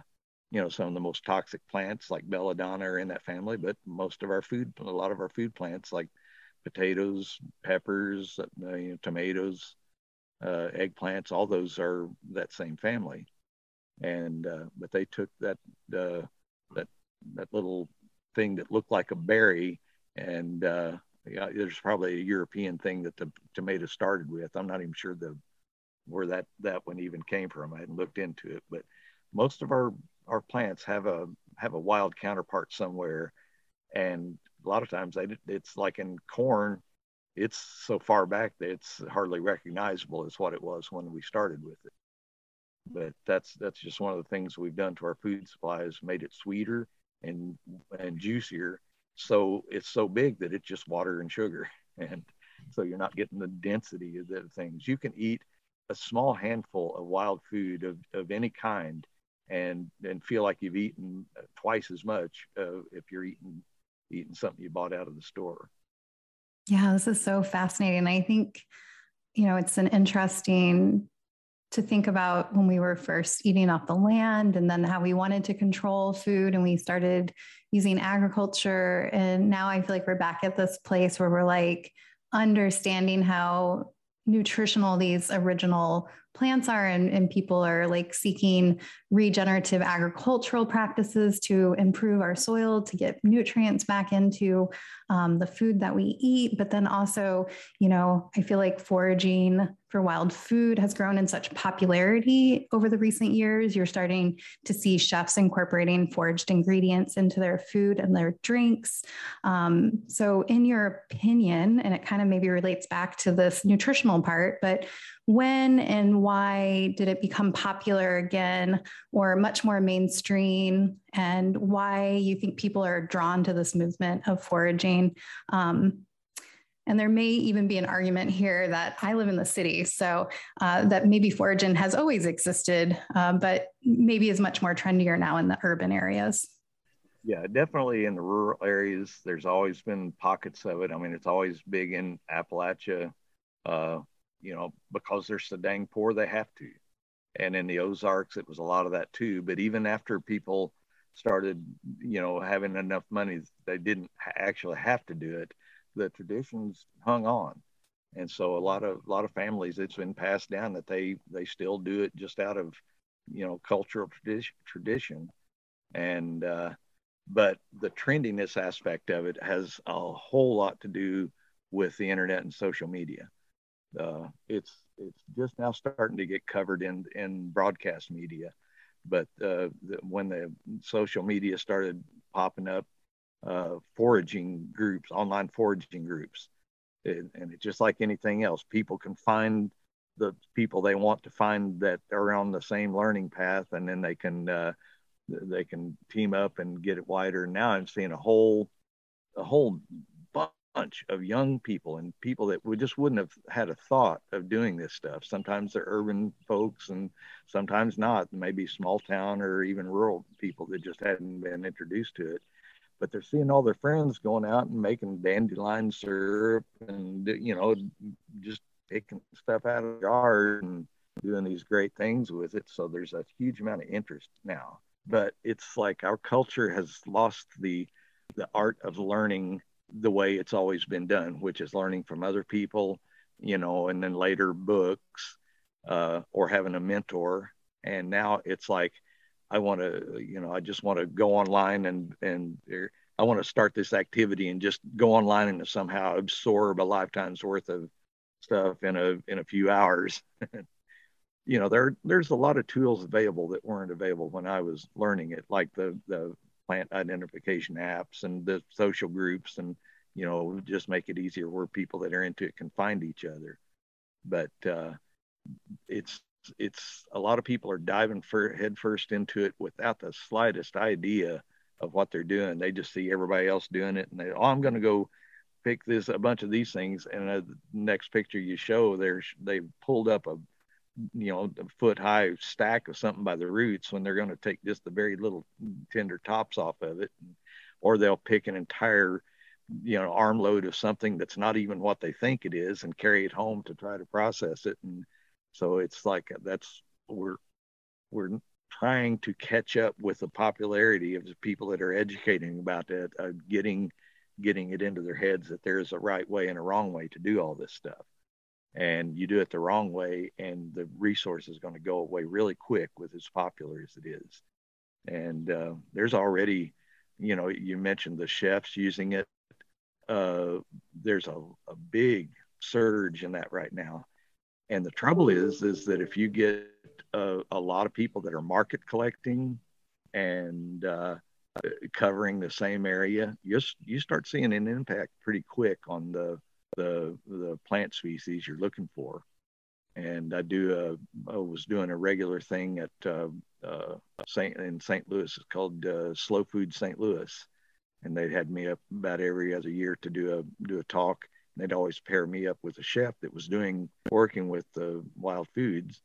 S5: you know some of the most toxic plants like belladonna are in that family but most of our food a lot of our food plants like potatoes peppers uh, you know, tomatoes uh, eggplants all those are that same family and uh, but they took that uh, that that little thing that looked like a berry and uh, yeah, there's probably a European thing that the tomato started with. I'm not even sure the where that that one even came from. I hadn't looked into it, but most of our our plants have a have a wild counterpart somewhere and a lot of times they, it's like in corn it's so far back that it's hardly recognizable as what it was when we started with it but that's that's just one of the things we've done to our food supply is made it sweeter and and juicier so it's so big that it's just water and sugar and so you're not getting the density of the things you can eat a small handful of wild food of, of any kind and and feel like you've eaten twice as much uh, if you're eating eating something you bought out of the store.
S4: Yeah, this is so fascinating. I think you know it's an interesting to think about when we were first eating off the land and then how we wanted to control food. And we started using agriculture. And now I feel like we're back at this place where we're like understanding how nutritional these original plants are. And, and people are like seeking regenerative agricultural practices to improve our soil to get nutrients back into um, the food that we eat. But then also you know i feel like foraging for wild food has grown in such popularity over the recent years. You're starting to see chefs incorporating foraged ingredients into their food and their drinks. Um, so in your opinion and it kind of maybe relates back to this nutritional part but when and why did it become popular again or much more mainstream? And why you think people are drawn to this movement of foraging? Um, and there may even be an argument here that I live in the city, so uh, that maybe foraging has always existed, uh, but maybe is much more trendier now in the urban areas.
S5: Yeah, definitely in the rural areas, there's always been pockets of it. I mean, it's always big in Appalachia, uh, you know, because they're so dang poor, they have to. And in the Ozarks, it was a lot of that too. But even after people started, you know, having enough money, they didn't actually have to do it. The traditions hung on, and so a lot of a lot of families, it's been passed down that they they still do it just out of, you know, cultural tradition. tradition. And uh, but the trendiness aspect of it has a whole lot to do with the internet and social media uh, it's it's just now starting to get covered in in broadcast media, but uh, the, when the social media started popping up, uh, foraging groups, online foraging groups, and it's just like anything else, people can find the people they want to find that are on the same learning path, and then they can uh, they can team up and get it wider. Now I'm seeing a whole a whole bunch of young people and people that we just wouldn't have had a thought of doing this stuff. Sometimes they're urban folks and sometimes not, maybe small town or even rural people that just hadn't been introduced to it. But they're seeing all their friends going out and making dandelion syrup and, you know, just picking stuff out of the yard and doing these great things with it. So there's a huge amount of interest now. But it's like our culture has lost the the art of learning the way it's always been done, which is learning from other people, you know, and then later books uh, or having a mentor. And now it's like, I want to, you know, I just want to go online and, and I want to start this activity and just go online and somehow absorb a lifetime's worth of stuff in a, in a few hours. you know, there, there's a lot of tools available that weren't available when I was learning it, like the, the plant identification apps and the social groups and you know just make it easier where people that are into it can find each other but uh, it's it's a lot of people are diving for, head first into it without the slightest idea of what they're doing they just see everybody else doing it and they oh i'm going to go pick this a bunch of these things and uh, the next picture you show there's they've pulled up a you know, a foot high stack of something by the roots when they're going to take just the very little tender tops off of it. Or they'll pick an entire, you know, armload of something that's not even what they think it is and carry it home to try to process it. And so it's like that's, we're, we're trying to catch up with the popularity of the people that are educating about it, uh, getting, getting it into their heads that there's a right way and a wrong way to do all this stuff. And you do it the wrong way and the resource is going to go away really quick with as popular as it is. And uh, there's already you know you mentioned the chefs using it. Uh, there's a, a big surge in that right now and the trouble is is that if you get a, a lot of people that are market collecting and uh, covering the same area you, you start seeing an impact pretty quick on the the the plant species you're looking for. And I do a, I was doing a regular thing at uh, uh, Saint in St. Louis. It's called uh, Slow Food St. Louis, and they had me up about every other year to do a do a talk. They'd always pair me up with a chef that was doing working with the wild foods.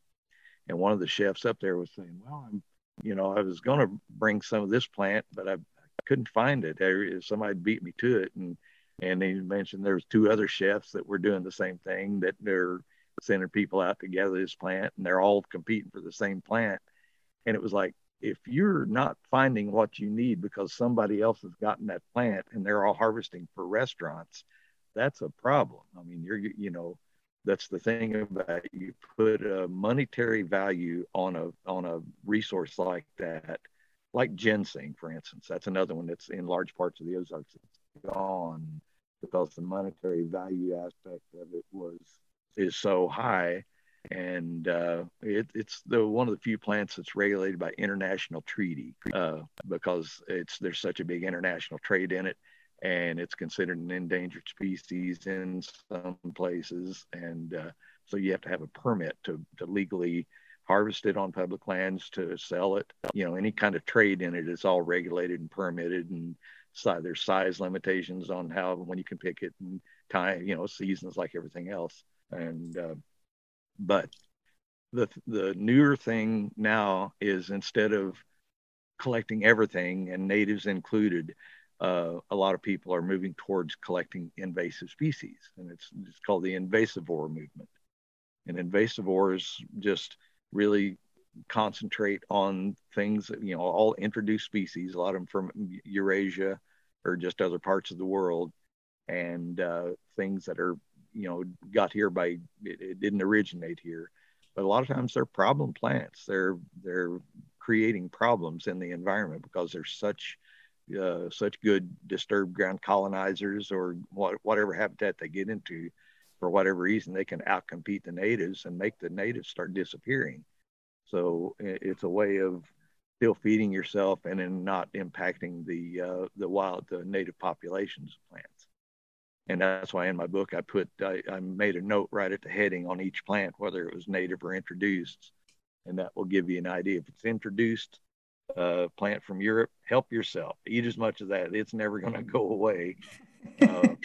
S5: And one of the chefs up there was saying, "Well, I'm, you know, I was going to bring some of this plant, but I, I couldn't find it. Somebody beat me to it, and and he mentioned there was two other chefs that were doing the same thing that they're sending people out to gather this plant and they're all competing for the same plant and it was like if you're not finding what you need because somebody else has gotten that plant and they're all harvesting for restaurants that's a problem i mean you're you know that's the thing about you put a monetary value on a on a resource like that, like ginseng, for instance. That's another one that's in large parts of the Ozarks. It's gone because the monetary value aspect of it was is so high and uh, it, it's the one of the few plants that's regulated by international treaty uh, because it's there's such a big international trade in it and it's considered an endangered species in some places. And uh, so you have to have a permit to, to legally harvest it on public lands to sell it. You know any kind of trade in it is all regulated and permitted and so there's size limitations on how when you can pick it and time you know seasons like everything else. And uh, but the the newer thing now is instead of collecting everything and natives included, uh, a lot of people are moving towards collecting invasive species, and it's it's called the invasivore movement. And invasivores just really concentrate on things that you know all introduced species, a lot of them from Eurasia or just other parts of the world, and uh, things that are you know got here by it, it, didn't originate here but a lot of times they're problem plants they're they're creating problems in the environment because they're such uh, such good disturbed ground colonizers or what, whatever habitat they get into for whatever reason they can outcompete the natives and make the natives start disappearing. So it's a way of still feeding yourself and then not impacting the uh, the wild the native populations of plants. And that's why in my book I put I, I, made a note right at the heading on each plant whether it was native or introduced, and that will give you an idea. If it's introduced uh, plant from Europe. Help yourself, eat as much of that. It's never going to go away. Uh,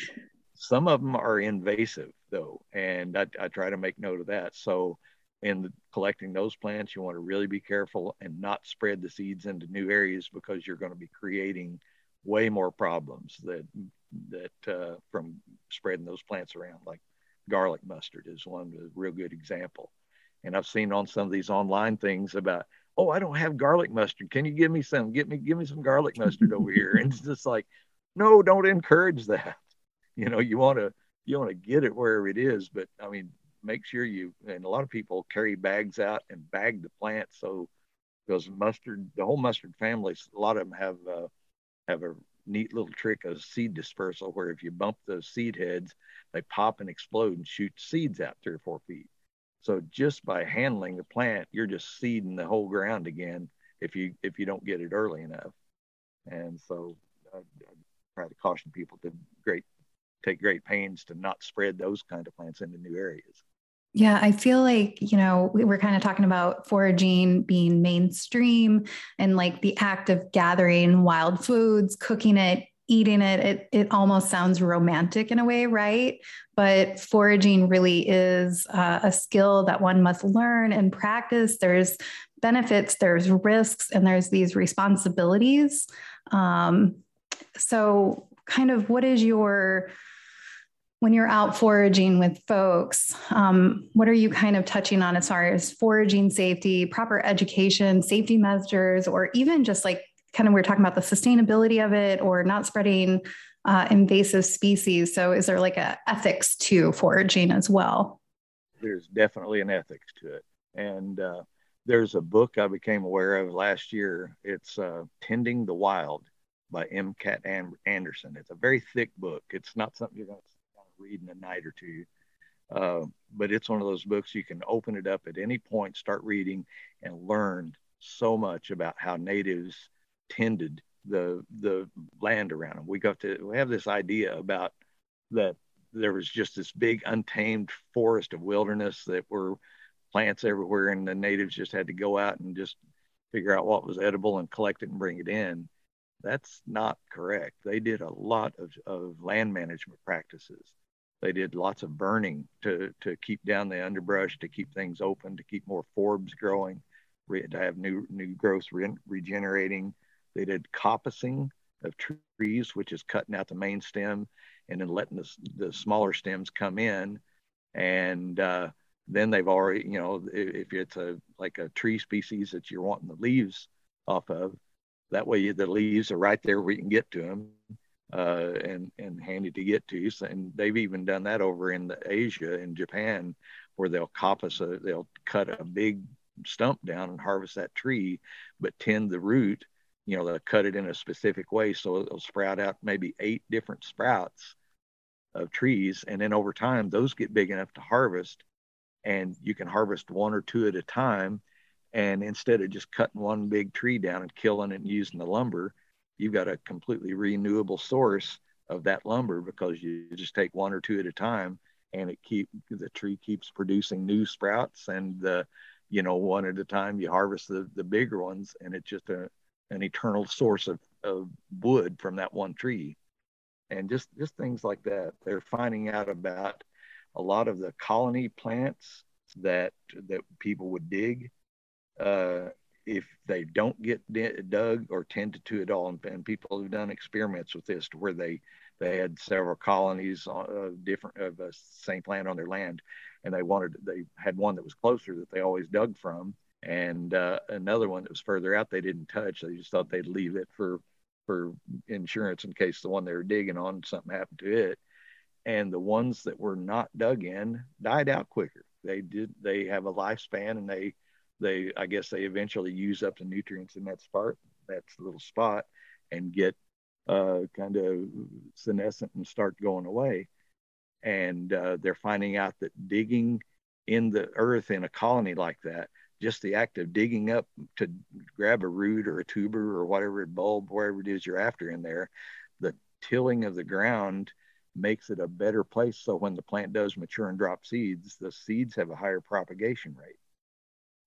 S5: some of them are invasive though, and I, I, try to make note of that. So in the, collecting those plants, you want to really be careful and not spread the seeds into new areas because you're going to be creating way more problems that that uh, from spreading those plants around, like garlic mustard is one real good example. And I've seen on some of these online things about, oh, I don't have garlic mustard. Can you give me some? Get me, give me some garlic mustard over here. And it's just like, no, don't encourage that. You know, you want to you want to get it wherever it is, but I mean, make sure you. And a lot of people carry bags out and bag the plant so because mustard, the whole mustard family, a lot of them have uh, have a neat little trick of seed dispersal where if you bump those seed heads, they pop and explode and shoot seeds out three or four feet. So just by handling the plant, you're just seeding the whole ground again if you if you don't get it early enough. And so I, I try to caution people to great take great pains to not spread those kind of plants into new areas.
S6: Yeah, I feel like, you know, we were kind of talking about foraging being mainstream and like the act of gathering wild foods, cooking it, eating it, it, it almost sounds romantic in a way, right? But foraging really is uh, a skill that one must learn and practice. There's benefits, there's risks, and there's these responsibilities. Um, so, kind of, what is your when you're out foraging with folks, um, what are you kind of touching on as far as foraging safety, proper education, safety measures, or even just like kind of we are talking about the sustainability of it or not spreading uh, invasive species? So, is there like a ethics to foraging as well?
S5: There's definitely an ethics to it, and uh, there's a book I became aware of last year. It's uh, "Tending the Wild" by M. Kat Anderson. It's a very thick book. It's not something you're going to read in a night or two. Uh, but it's one of those books you can open it up at any point, start reading, and learn so much about how natives tended the the land around them. We got to we have this idea about that there was just this big untamed forest of wilderness that were plants everywhere, and the natives just had to go out and just figure out what was edible and collect it and bring it in. That's not correct. They did a lot of, of land management practices they did lots of burning to to keep down the underbrush, to keep things open, to keep more forbs growing, to have new new growth re, regenerating. They did coppicing of trees, which is cutting out the main stem and then letting the, the smaller stems come in. And uh, then they've already, you know, if it's a like a tree species that you're wanting the leaves off of, that way the leaves are right there where you can get to them uh, and and handy to get to. And they've even done that over in the Asia in Japan, where they'll coppice a they'll cut a big stump down and harvest that tree, but tend the root. You know, they'll cut it in a specific way so it'll sprout out maybe eight different sprouts of trees, and then over time those get big enough to harvest, and you can harvest one or two at a time. And instead of just cutting one big tree down and killing it and using the lumber, you've got a completely renewable source of that lumber because you just take one or two at a time and it keep the tree keeps producing new sprouts and the you know one at a time you harvest the, the bigger ones and it's just a, an eternal source of, of wood from that one tree. And just just things like that they're finding out about a lot of the colony plants that that people would dig uh, if they don't get dug or tended to at all, and, and, people have done experiments with this to where they they had several colonies of different of the same plant on their land, and they wanted they had one that was closer that they always dug from, and uh, another one that was further out they didn't touch. They just thought they'd leave it for for insurance in case the one they were digging on something happened to it. And the ones that were not dug in died out quicker. They did. They have a lifespan, and they they I guess they eventually use up the nutrients in that spot, that little spot, and get uh, kind of senescent and start going away. And uh, they're finding out that digging in the earth in a colony like that, just the act of digging up to grab a root or a tuber or whatever bulb, wherever it is you're after in there, the tilling of the ground makes it a better place. So when the plant does mature and drop seeds, the seeds have a higher propagation rate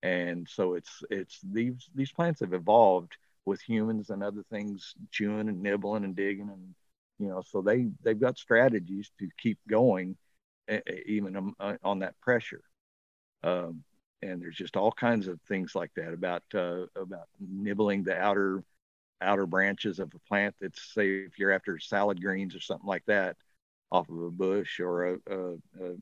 S5: and so it's it's these these plants have evolved with humans and other things chewing and nibbling and digging and you know so they they've got strategies to keep going even um, uh, on that pressure um, and there's just all kinds of things like that about uh, about nibbling the outer outer branches of a plant that's say if you're after salad greens or something like that off of a bush or a, a, a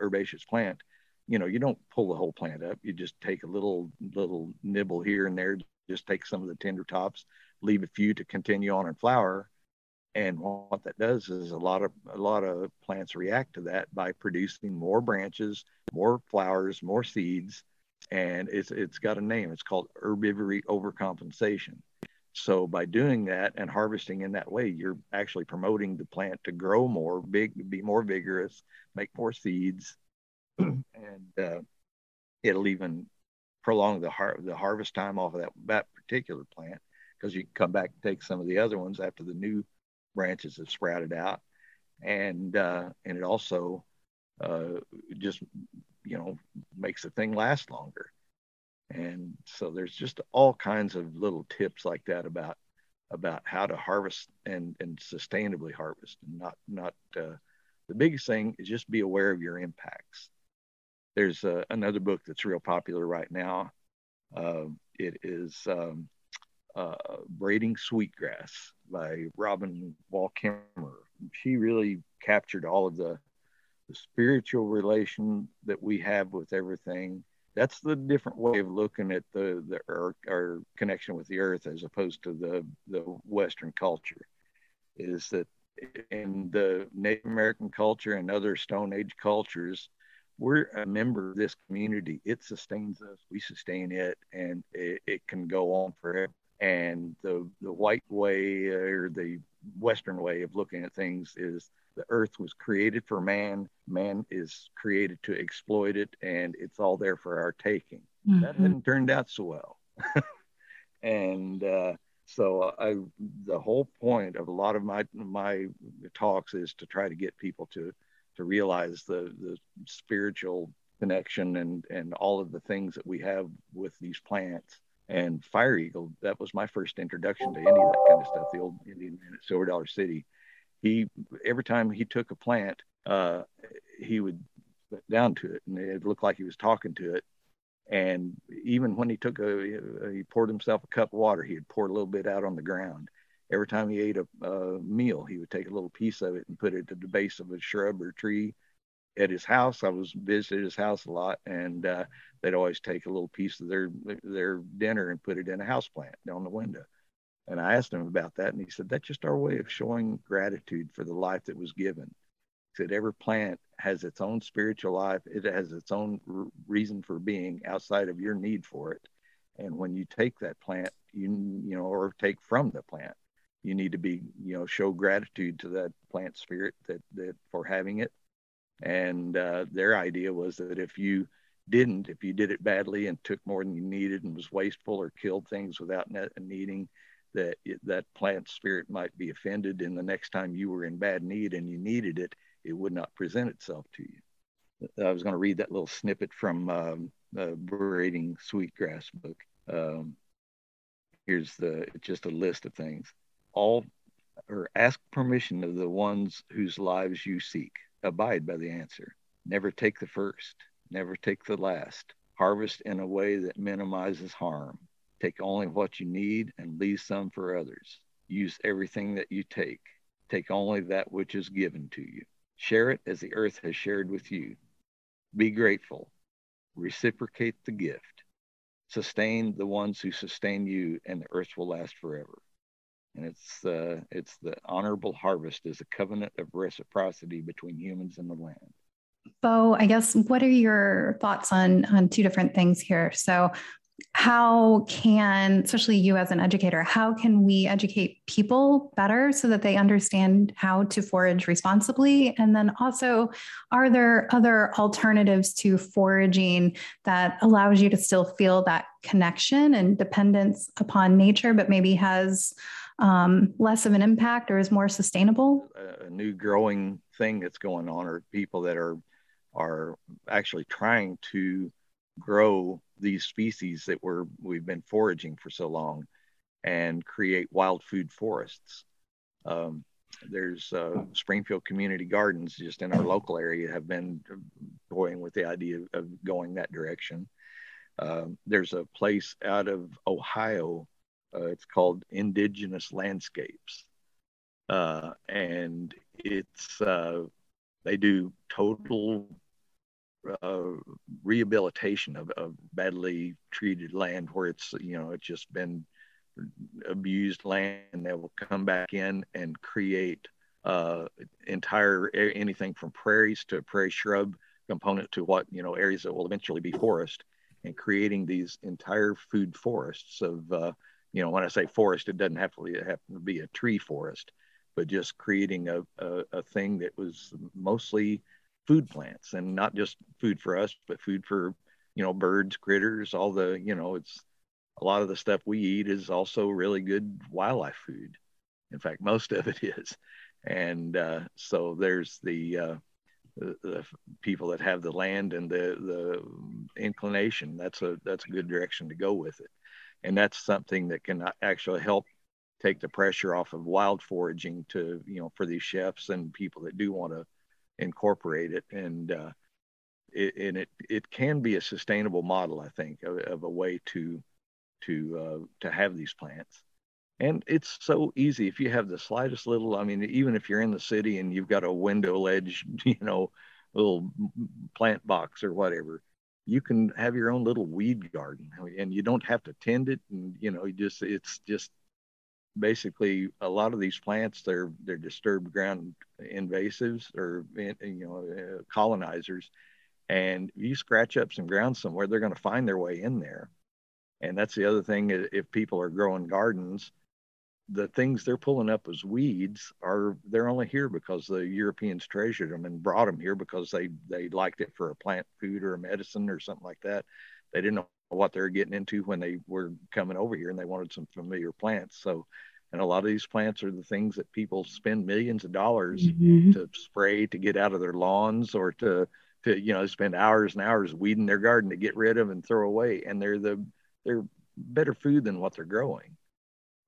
S5: herbaceous plant you know, you don't pull the whole plant up. You just take a little little nibble here and there. Just take some of the tender tops, leave a few to continue on and flower. And what that does is a lot of a lot of plants react to that by producing more branches, more flowers, more seeds, and it's it's got a name. It's called herbivory overcompensation. So by doing that and harvesting in that way, you're actually promoting the plant to grow more, big, be more vigorous, make more seeds, and uh, it'll even prolong the har- the harvest time off of that that particular plant because you can come back and take some of the other ones after the new branches have sprouted out, and uh, and it also uh, just you know makes the thing last longer. And so there's just all kinds of little tips like that about about how to harvest and and sustainably harvest and not not uh, the biggest thing is just be aware of your impacts there's uh, another book that's real popular right now. Uh, it is um, uh, Braiding Sweetgrass by Robin Wall. She really captured all of the, the spiritual relation that we have with everything. That's the different way of looking at the, the our, our connection with the earth as opposed to the, the Western culture. Is that in the Native American culture and other Stone Age cultures, we're a member of this community. It sustains us. We sustain it, and it, it can go on forever. And the the white way or the Western way of looking at things is the earth was created for man. Man is created to exploit it, and it's all there for our taking. Mm-hmm. That hasn't turned out so well. and uh, so I, the whole point of a lot of my my talks is to try to get people to to realize the the spiritual connection and and all of the things that we have with these plants and fire eagle that was my first introduction to any of that kind of stuff the old indian man at silver dollar city he every time he took a plant uh, he would sit down to it and it looked like he was talking to it and even when he took a he poured himself a cup of water he'd pour a little bit out on the ground every time he ate a, a, meal, he would take a little piece of it and put it at the base of a shrub or tree. At his house, I was visited his house a lot, and uh, they'd always take a little piece of their their dinner and put it in a house plant down the window. And I asked him about that, and he said, That's just our way of showing gratitude for the life that was given. He said, Every plant has its own spiritual life, it has its own r- reason for being outside of your need for it. And when you take that plant, you, you know, or take from the plant, you need to be, you know, show gratitude to that plant spirit that, that for having it. And uh, their idea was that if you didn't, if you did it badly and took more than you needed and was wasteful or killed things without needing, that that plant spirit might be offended and the next time you were in bad need and you needed it it would not present itself to you. I was going to read that little snippet from um, the braiding sweetgrass book. Um, here's the just a list of things. All or ask permission of the ones whose lives you seek. Abide by the answer. Never take the first. Never take the last. Harvest in a way that minimizes harm Take only what you need and leave some for others. Use everything that you take. Take only that which is given to you. Share it as the earth has shared with you. Be grateful. Reciprocate the gift. Sustain the ones who sustain you, and the earth will last forever. And it's uh, it's the honorable harvest is a covenant of reciprocity between humans and the land.
S6: Bo, I guess what are your thoughts on on two different things here? So how can especially you as an educator how can we educate people better so that they understand how to forage responsibly? And then also are there other alternatives to foraging that allows you to still feel that connection and dependence upon nature but maybe has um, less of an impact or is more sustainable?
S5: A new growing thing that's going on are people that are are actually trying to grow these species that we're we've been foraging for so long and create wild food forests. Um, there's uh, Springfield Community Gardens just in our local area have been toying with the idea of going that direction. Um, there's a place out of Ohio. Uh, it's called Indigenous Landscapes, uh, and it's uh, they do total uh, rehabilitation of, of badly treated land where it's you know it's just been abused land that will come back in and create uh, entire anything from prairies to prairie shrub component to what you know areas that will eventually be forest and creating these entire food forests of uh, you know when I say forest it doesn't have to, have to be a tree forest but just creating a, a, a thing that was mostly food plants and not just food for us, but food for, you know, birds, critters, all the, you know, it's a lot of the stuff we eat is also really good wildlife food. In fact, most of it is. And uh, so there's the, uh, the, the, people that have the land and the, the inclination. That's a, that's a good direction to go with it. And that's something that can actually help take the pressure off of wild foraging to, you know, for these chefs and people that do want to incorporate it and uh, it, and it it can be a sustainable model i think of, of a way to to uh, to have these plants. And it's so easy if you have the slightest little i mean even if you're in the city and you've got a window ledge you know little plant box or whatever you can have your own little weed garden. And you don't have to tend it and you know you just it's just basically a lot of these plants they're they're disturbed ground invasives or you know uh, colonizers. And you scratch up some ground somewhere they're going to find their way in there. And that's the other thing if people are growing gardens the things they're pulling up as weeds are they're only here because the europeans treasured them and brought them here because they they liked it for a plant food or a medicine or something like that. They didn't what they're getting into when they were coming over here and they wanted some familiar plants. So, and a lot of these plants are the things that people spend millions of dollars mm-hmm. to spray to get out of their lawns or to, to, you know, spend hours and hours weeding their garden to get rid of and throw away. And they're the, they're better food than what they're growing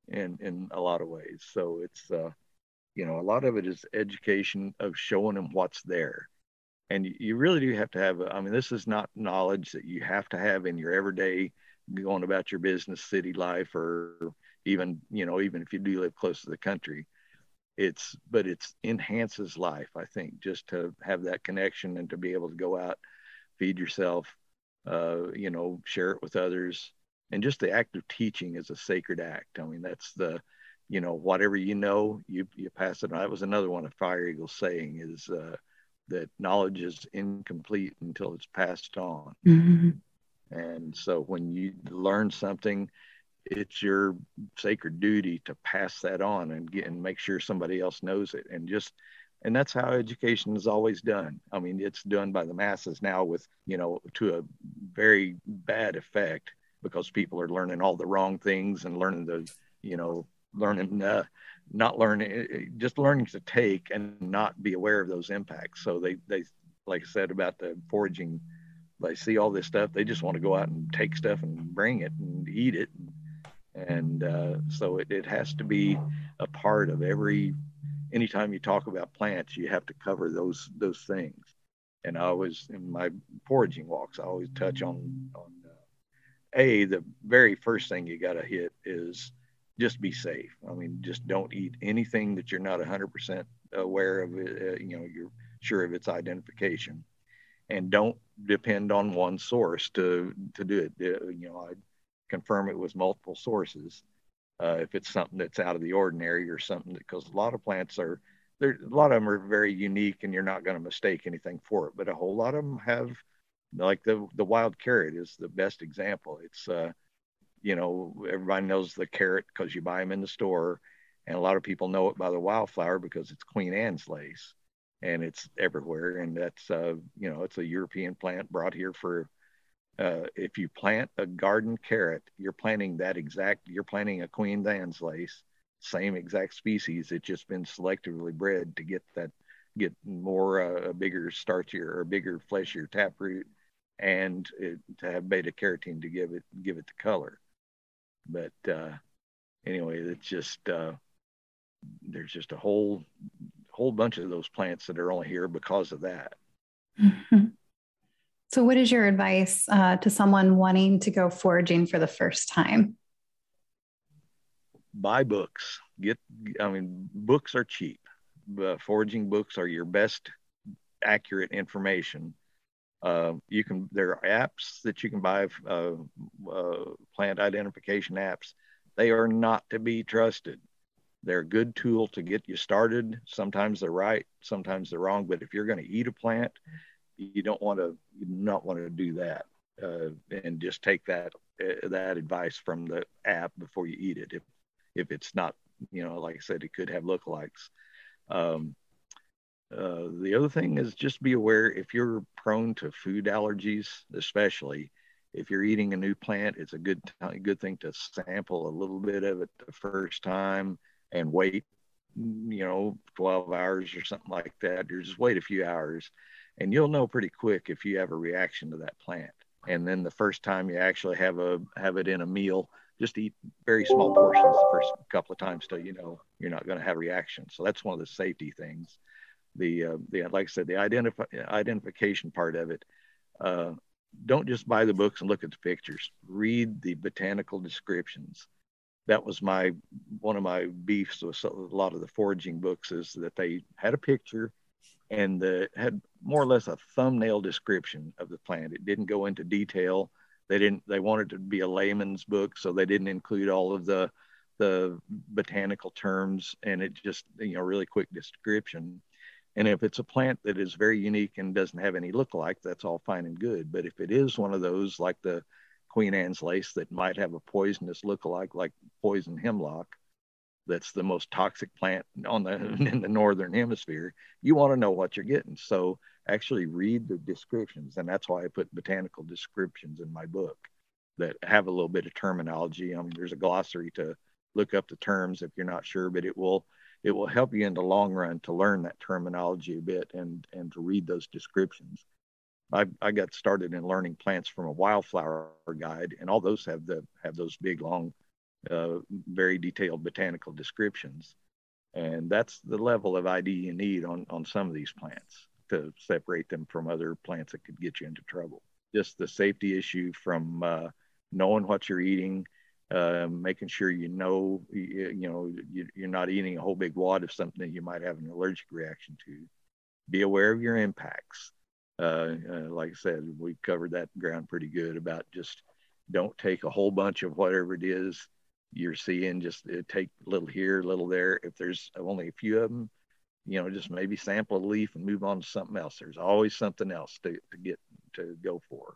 S5: in, in a lot of ways. So it's, uh, you know, a lot of it is education of showing them what's there and you really do have to have i mean this is not knowledge that you have to have in your everyday going about your business city life or even you know even if you do live close to the country it's but it's enhances life i think just to have that connection and to be able to go out feed yourself uh, you know share it with others and just the act of teaching is a sacred act. I mean, that's the, you know, whatever you know, you you pass it. On. That was another one of Fire Eagle's saying is uh, that knowledge is incomplete until it's passed on. Mm-hmm. And so when you learn something, it's your sacred duty to pass that on and get and make sure somebody else knows it. And just and that's how education is always done. I mean, it's done by the masses now with, you know, to a very bad effect because people are learning all the wrong things and learning the, you know, learning, uh, not learning, eh, eh, just learning to take and not be aware of those impacts. So they, they, like I said about the foraging, they see all this stuff, they just want to go out and take stuff and bring it and eat it. And uh, so it, it has to be a part of every, anytime you talk about plants, you have to cover those, those things. And I always, in my foraging walks, I always touch on, on uh, a the very first thing you got to hit is just be safe. I mean, just don't eat anything that you're not 100% aware of. Uh, you know, you're sure of its identification, and don't depend on one source to to do it. Uh, you know, I confirm it with multiple sources. Uh, if it's something that's out of the ordinary or something because a lot of plants are there a lot of them are very unique and you're not going to mistake anything for it but a whole lot of them have like the the wild carrot is the best example. It's uh, you know everybody knows the carrot because you buy them in the store, and a lot of people know it by the wildflower because it's Queen Anne's lace, and it's everywhere. And that's uh, you know it's a European plant brought here for. Uh, if you plant a garden carrot, you're planting that exact. You're planting a Queen Anne's lace, same exact species. It's just been selectively bred to get that get more uh, a bigger starchier or bigger fleshier taproot and it, to have beta carotene to give it give it the color. But uh, anyway, it's just uh, there's just a whole whole bunch of those plants that are only here because of that.
S4: Mm-hmm. So, what is your advice uh, to someone wanting to go foraging for the first time?
S5: Buy books. Get, I mean, books are cheap. Uh, foraging books are your best accurate information uh, you can there are apps that you can buy, uh, uh, plant identification apps. They are not to be trusted. They're a good tool to get you started. Sometimes they're right, sometimes they're wrong. But if you're going to eat a plant, you don't want to you not want to do that uh, and just take that uh, that advice from the app before you eat it. If if it's not, you know, like I said, it could have lookalikes. Um, uh, the other thing is just be aware if you're prone to food allergies, especially if you're eating a new plant, it's a good good thing to sample a little bit of it the first time and wait, you know, 12 hours or something like that. Or just wait a few hours, and you'll know pretty quick if you have a reaction to that plant. And then the first time you actually have a have it in a meal, just eat very small portions the first couple of times till you know you're not going to have reaction. So that's one of the safety things the uh, the like I said, the identify identification part of it. Uh, don't just buy the books and look at the pictures. Read the botanical descriptions. That was my one of my beefs with a lot of the foraging books is that they had a picture and the, had more or less a thumbnail description of the plant. It didn't go into detail. They didn't. They wanted to be a layman's book, so they didn't include all of the the botanical terms and it just you know really quick description and if it's a plant that is very unique and doesn't have any look-alike, that's all fine and good. But if it is one of those like the Queen Anne's lace that might have a poisonous look-alike, like poison hemlock, that's the most toxic plant on the in the northern hemisphere, you want to know what you're getting. So actually read the descriptions, and that's why I put botanical descriptions in my book that have a little bit of terminology. I mean, there's a glossary to look up the terms if you're not sure, but it will it will help you in the long run to learn that terminology a bit and and to read those descriptions. I, I got started in learning plants from a wildflower guide, and all those have the have those big, long, uh, very detailed botanical descriptions, and that's the level of ID you need on on some of these plants to separate them from other plants that could get you into trouble. Just the safety issue from uh, knowing what you're eating, uh, making sure you know you, you know you, are not eating a whole big wad of something that you might have an allergic reaction to. Be aware of your impacts. Uh, uh, like I said, we covered that ground pretty good about just don't take a whole bunch of whatever it is you're seeing. Just uh, take a little here a little there. If there's only a few of them you know just maybe sample a leaf and move on to something else. There's always something else to, to get to go for.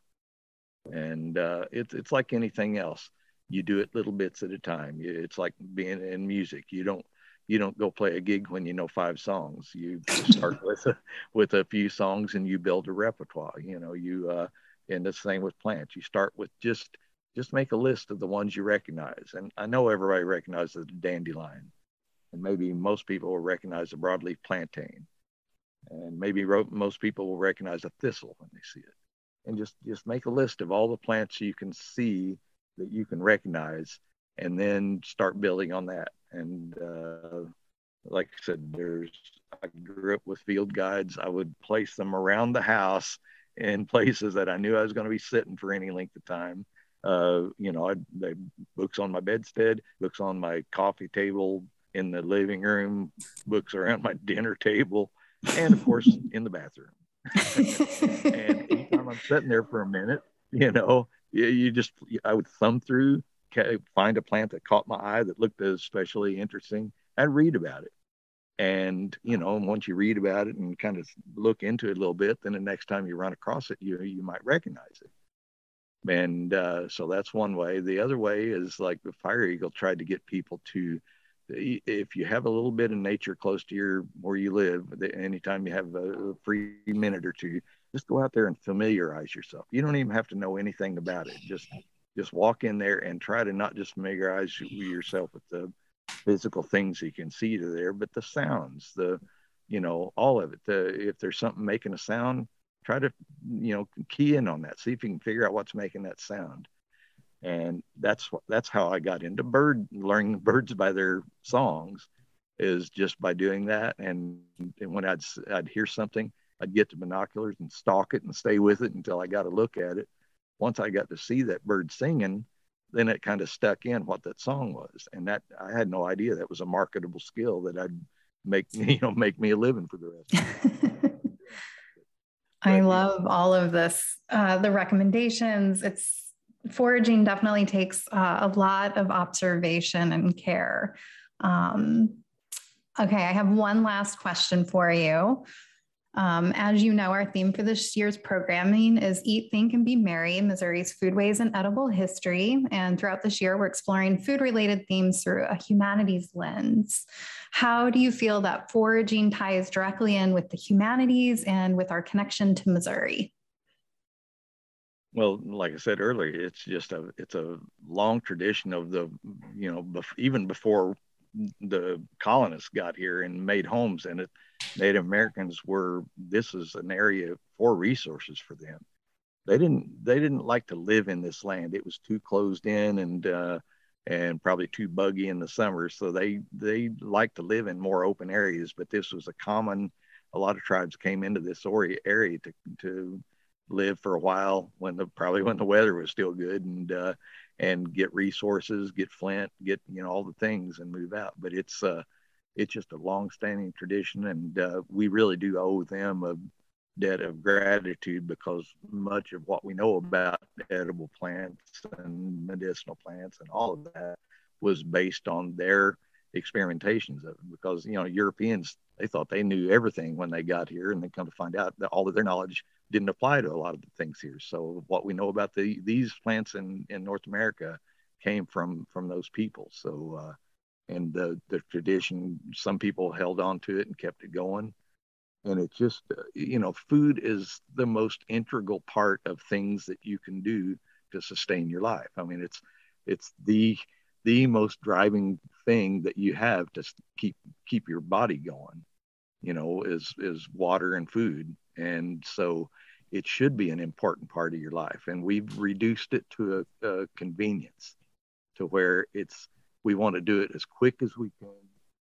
S5: And uh, it's it's like anything else you do it little bits at a time it's like being in music you don't you don't go play a gig when you know five songs you start with a, with a few songs and you build a repertoire you know you uh, and the same with plants you start with just just make a list of the ones you recognize. And I know everybody recognizes the dandelion, and maybe most people will recognize the broadleaf plantain, and maybe most people will recognize a thistle when they see it. And just just make a list of all the plants you can see that you can recognize, and then start building on that. And uh, like I said, there's I grew up with field guides. I would place them around the house in places that I knew I was going to be sitting for any length of time uh, you know, I they books on my bedstead, books on my coffee table in the living room, books around my dinner table, and of course in the bathroom. and anytime I'm sitting there for a minute, you know, you, you just I would thumb through, find a plant that caught my eye that looked especially interesting, and read about it. And you know, once you read about it and kind of look into it a little bit, then the next time you run across it, you you might recognize it and uh, so that's one way the other way is like the fire eagle tried to get people to if you have a little bit of nature close to your where you live anytime you have a free minute or two just go out there and familiarize yourself. You don't even have to know anything about it. Just just walk in there and try to not just familiarize yourself with the physical things you can see there but the sounds the you know all of it. The, if there's something making a sound try to you know key in on that. See if you can figure out what's making that sound and that's that's how i got into bird learning birds by their songs is just by doing that and, and when i'd i'd hear something i'd get the binoculars and stalk it and stay with it until i got a look at it once i got to see that bird singing then it kind of stuck in what that song was and that i had no idea that was a marketable skill that i'd make you know make me a living for the rest
S4: I love all of this. Uh, the recommendations. It's foraging definitely takes uh, a lot of observation and care. Um, okay, I have one last question for you. Um, as you know, our theme for this year's programming is Eat, Think, and Be Merry Missouri's Foodways and Edible History. And throughout this year, we're exploring food related themes through a humanities lens. How do you feel that foraging ties directly in with the humanities and with our connection to Missouri?
S5: Well, like I said earlier, it's just a it's a long tradition of the you know bef- even before the colonists got here and made homes in it Native Americans were this is an area for resources for them. They didn't they didn't like to live in this land. It was too closed in and uh, and probably too buggy in the summer. So they they like to live in more open areas. But this was a common. A lot of tribes came into this area to to live for a while when the probably when the weather was still good and uh, and get resources, get flint, get you know all the things and move out. But it's uh, it's just a long-standing tradition, and uh, we really do owe them a debt of gratitude because much of what we know about edible plants and medicinal plants and all of that was based on their experimentations of it. Because you know Europeans they thought they knew everything when they got here, and they come to find out that all of their knowledge didn't apply to a lot of the things here. So what we know about the these plants in in North America came from from those people. So uh, and the the tradition some people held on to it and kept it going and it's just uh, you know food is the most integral part of things that you can do to sustain your life i mean it's it's the the most driving thing that you have to keep keep your body going you know is is water and food. And so it should be an important part of your life. And we've reduced it to a, a convenience to where it's we want to do it as quick as we can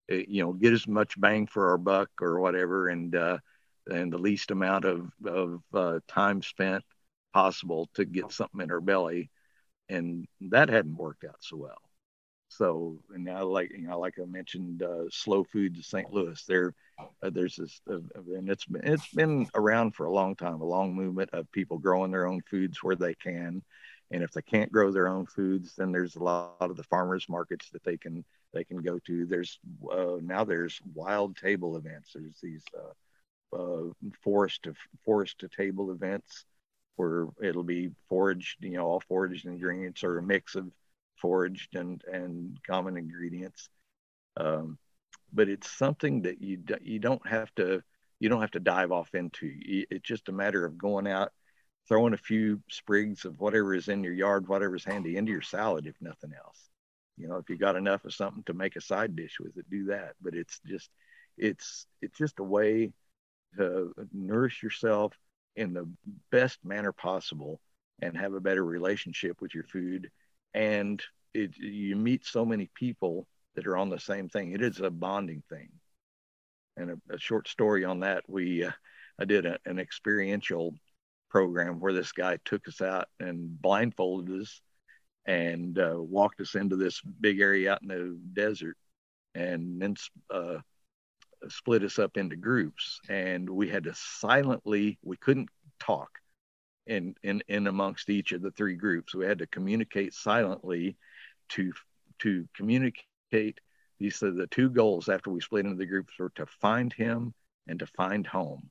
S5: it, eh, you know get as much bang for our buck or whatever and uh, and the least amount of of uh, time spent possible to get something in our belly. And that hadn't worked out so well so and now like you know like i mentioned uh, slow food to st louis there uh, there's this uh, and it's been it's been around for a long time a long movement of people growing their own foods where they can And if they can't grow their own foods, then there's a lot of the farmers markets that they can they can go to. There's uh, now there's wild table events. There's these uh, uh, forest to forest to table events where it'll be foraged, you know, all foraged ingredients or a mix of foraged and and common ingredients. Um, but it's something that you you don't have to you don't have to dive off into. It's just a matter of going out, throwing a few sprigs of whatever is in your yard, whatever's handy, into your salad, if nothing else. You know, if you got enough of something to make a side dish with it, do that. But it's just it's it's just a way to nourish yourself in the best manner possible and have a better relationship with your food and it, you meet so many people that are on the same thing. It is a bonding thing. And a, a short story on that we uh, i did a, an experiential program where this guy took us out and blindfolded us and uh, walked us into this big area out in the desert and then uh, split us up into groups. And we had to silently we couldn't talk in in in amongst each of the three groups we had to communicate silently to to communicate these are the two goals after we split into the groups were to find him and to find home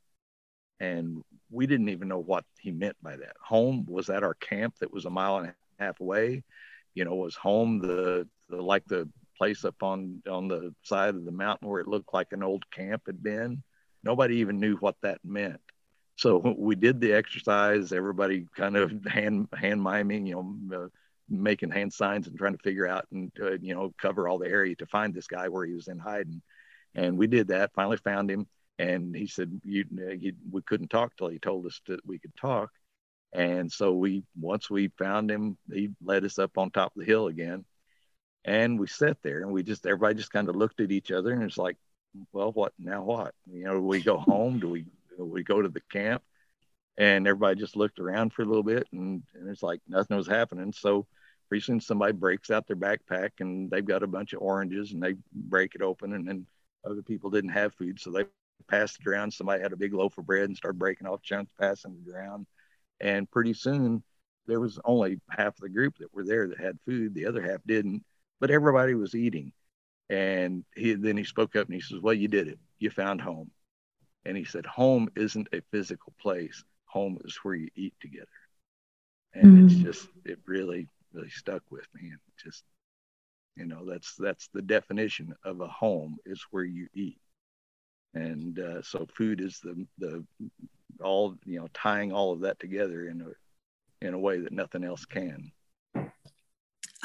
S5: and we didn't even know what he meant by that home was at our camp that was a mile and a half away you know was home the, the like the place up on on the side of the mountain where it looked like an old camp had been. Nobody even knew what that meant. So we did the exercise. Everybody kind of hand hand miming, you know, uh, making hand signs and trying to figure out and uh, you know cover all the area to find this guy where he was in hiding. And we did that. Finally found him, and he said you, he, we couldn't talk till he told us that we could talk. And so we once we found him, he led us up on top of the hill again and we sat there and we just everybody just kind of looked at each other and it's like well what now what you know we go home do we do we go to the camp and everybody just looked around for a little bit and, and it's like nothing was happening so pretty soon somebody breaks out their backpack and they've got a bunch of oranges and they break it open and then other people didn't have food so they passed it around somebody had a big loaf of bread and started breaking off chunks passing it around and pretty soon there was only half of the group that were there that had food the other half didn't but everybody was eating. And he then he spoke up and he says, Well, you did it. You found home. And he said, Home isn't a physical place. Home is where you eat together. And mm. it's just it really, really stuck with me. And just you know, that's that's the definition of a home is where you eat. And uh, so food is the the all you know tying all of that together in a in a way that nothing else can.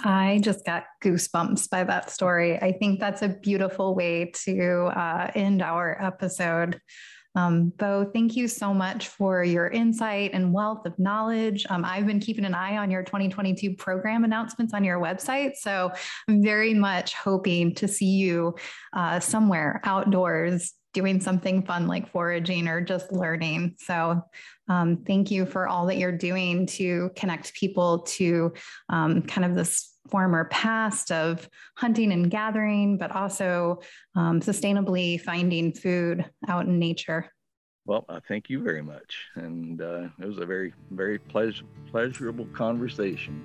S4: I just got goosebumps by that story. I think that's a beautiful way to uh, end our episode. Um, Bo, thank you so much for your insight and wealth of knowledge. Um, I've been keeping an eye on your 2022 program announcements on your website. So I'm very much hoping to see you uh, somewhere outdoors doing something fun like foraging or just learning. So, um, thank you for all that you're doing to connect people to um, kind of this former past of hunting and gathering, but also um, sustainably finding food out in nature.
S5: Well, I thank you very much. And uh, it was a very, very pleas- pleasurable conversation.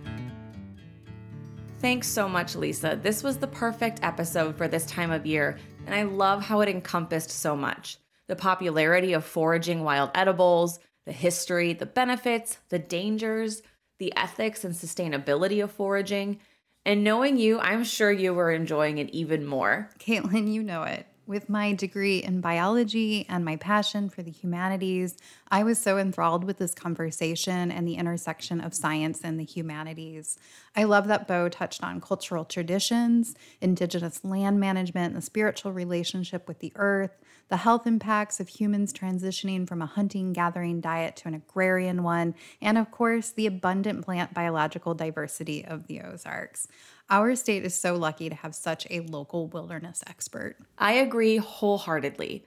S3: Thanks so much, Lisa. This was the perfect episode for this time of year and I love how it encompassed so much the popularity of foraging wild edibles, the history, the benefits, the dangers, the ethics and sustainability of foraging. And knowing you, I'm sure you were enjoying it even more.
S6: Caitlin, you know it. With my degree in biology and my passion for the humanities, I was so enthralled with this conversation and the intersection of science and the humanities. I love that Bo touched on cultural traditions, indigenous land management, the spiritual relationship with the earth, the health impacts of humans transitioning from a hunting gathering diet to an agrarian one, and of course, the abundant plant biological diversity of the Ozarks. Our state is so lucky to have such a local wilderness expert.
S3: I agree wholeheartedly.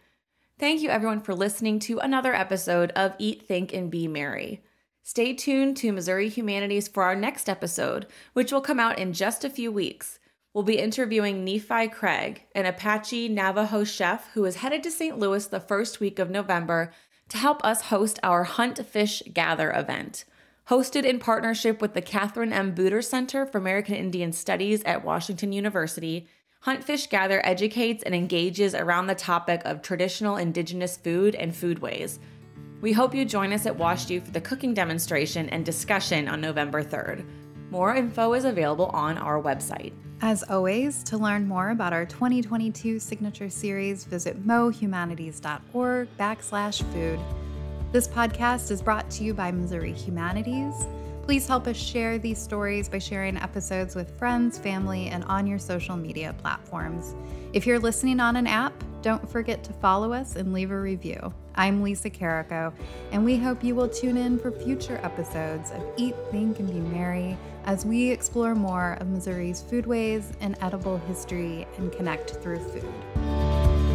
S3: Thank you, everyone, for listening to another episode of Eat, Think, and Be Merry. Stay tuned to Missouri Humanities for our next episode, which will come out in just a few weeks. We'll be interviewing Nephi Craig, an Apache Navajo chef who is headed to St. Louis the first week of November to help us host our Hunt Fish Gather event. Hosted in partnership with the Kathryn M. Buder Center for American Indian Studies at Washington University, Hunt Fish Gather educates and engages around the topic of traditional indigenous food and foodways. We hope you join us at WashU for the cooking demonstration and discussion on November 3rd. More info is available on our website.
S4: As always, to learn more about our 2022 signature series, visit mohumanities.org backslash food. This podcast is brought to you by Missouri Humanities. Please help us share these stories by sharing episodes with friends, family, and on your social media platforms. If you're listening on an app, don't forget to follow us and leave a review. I'm Lisa Carrico, and we hope you will tune in for future episodes of Eat, Think, and Be Merry as we explore more of Missouri's foodways and edible history and connect through food.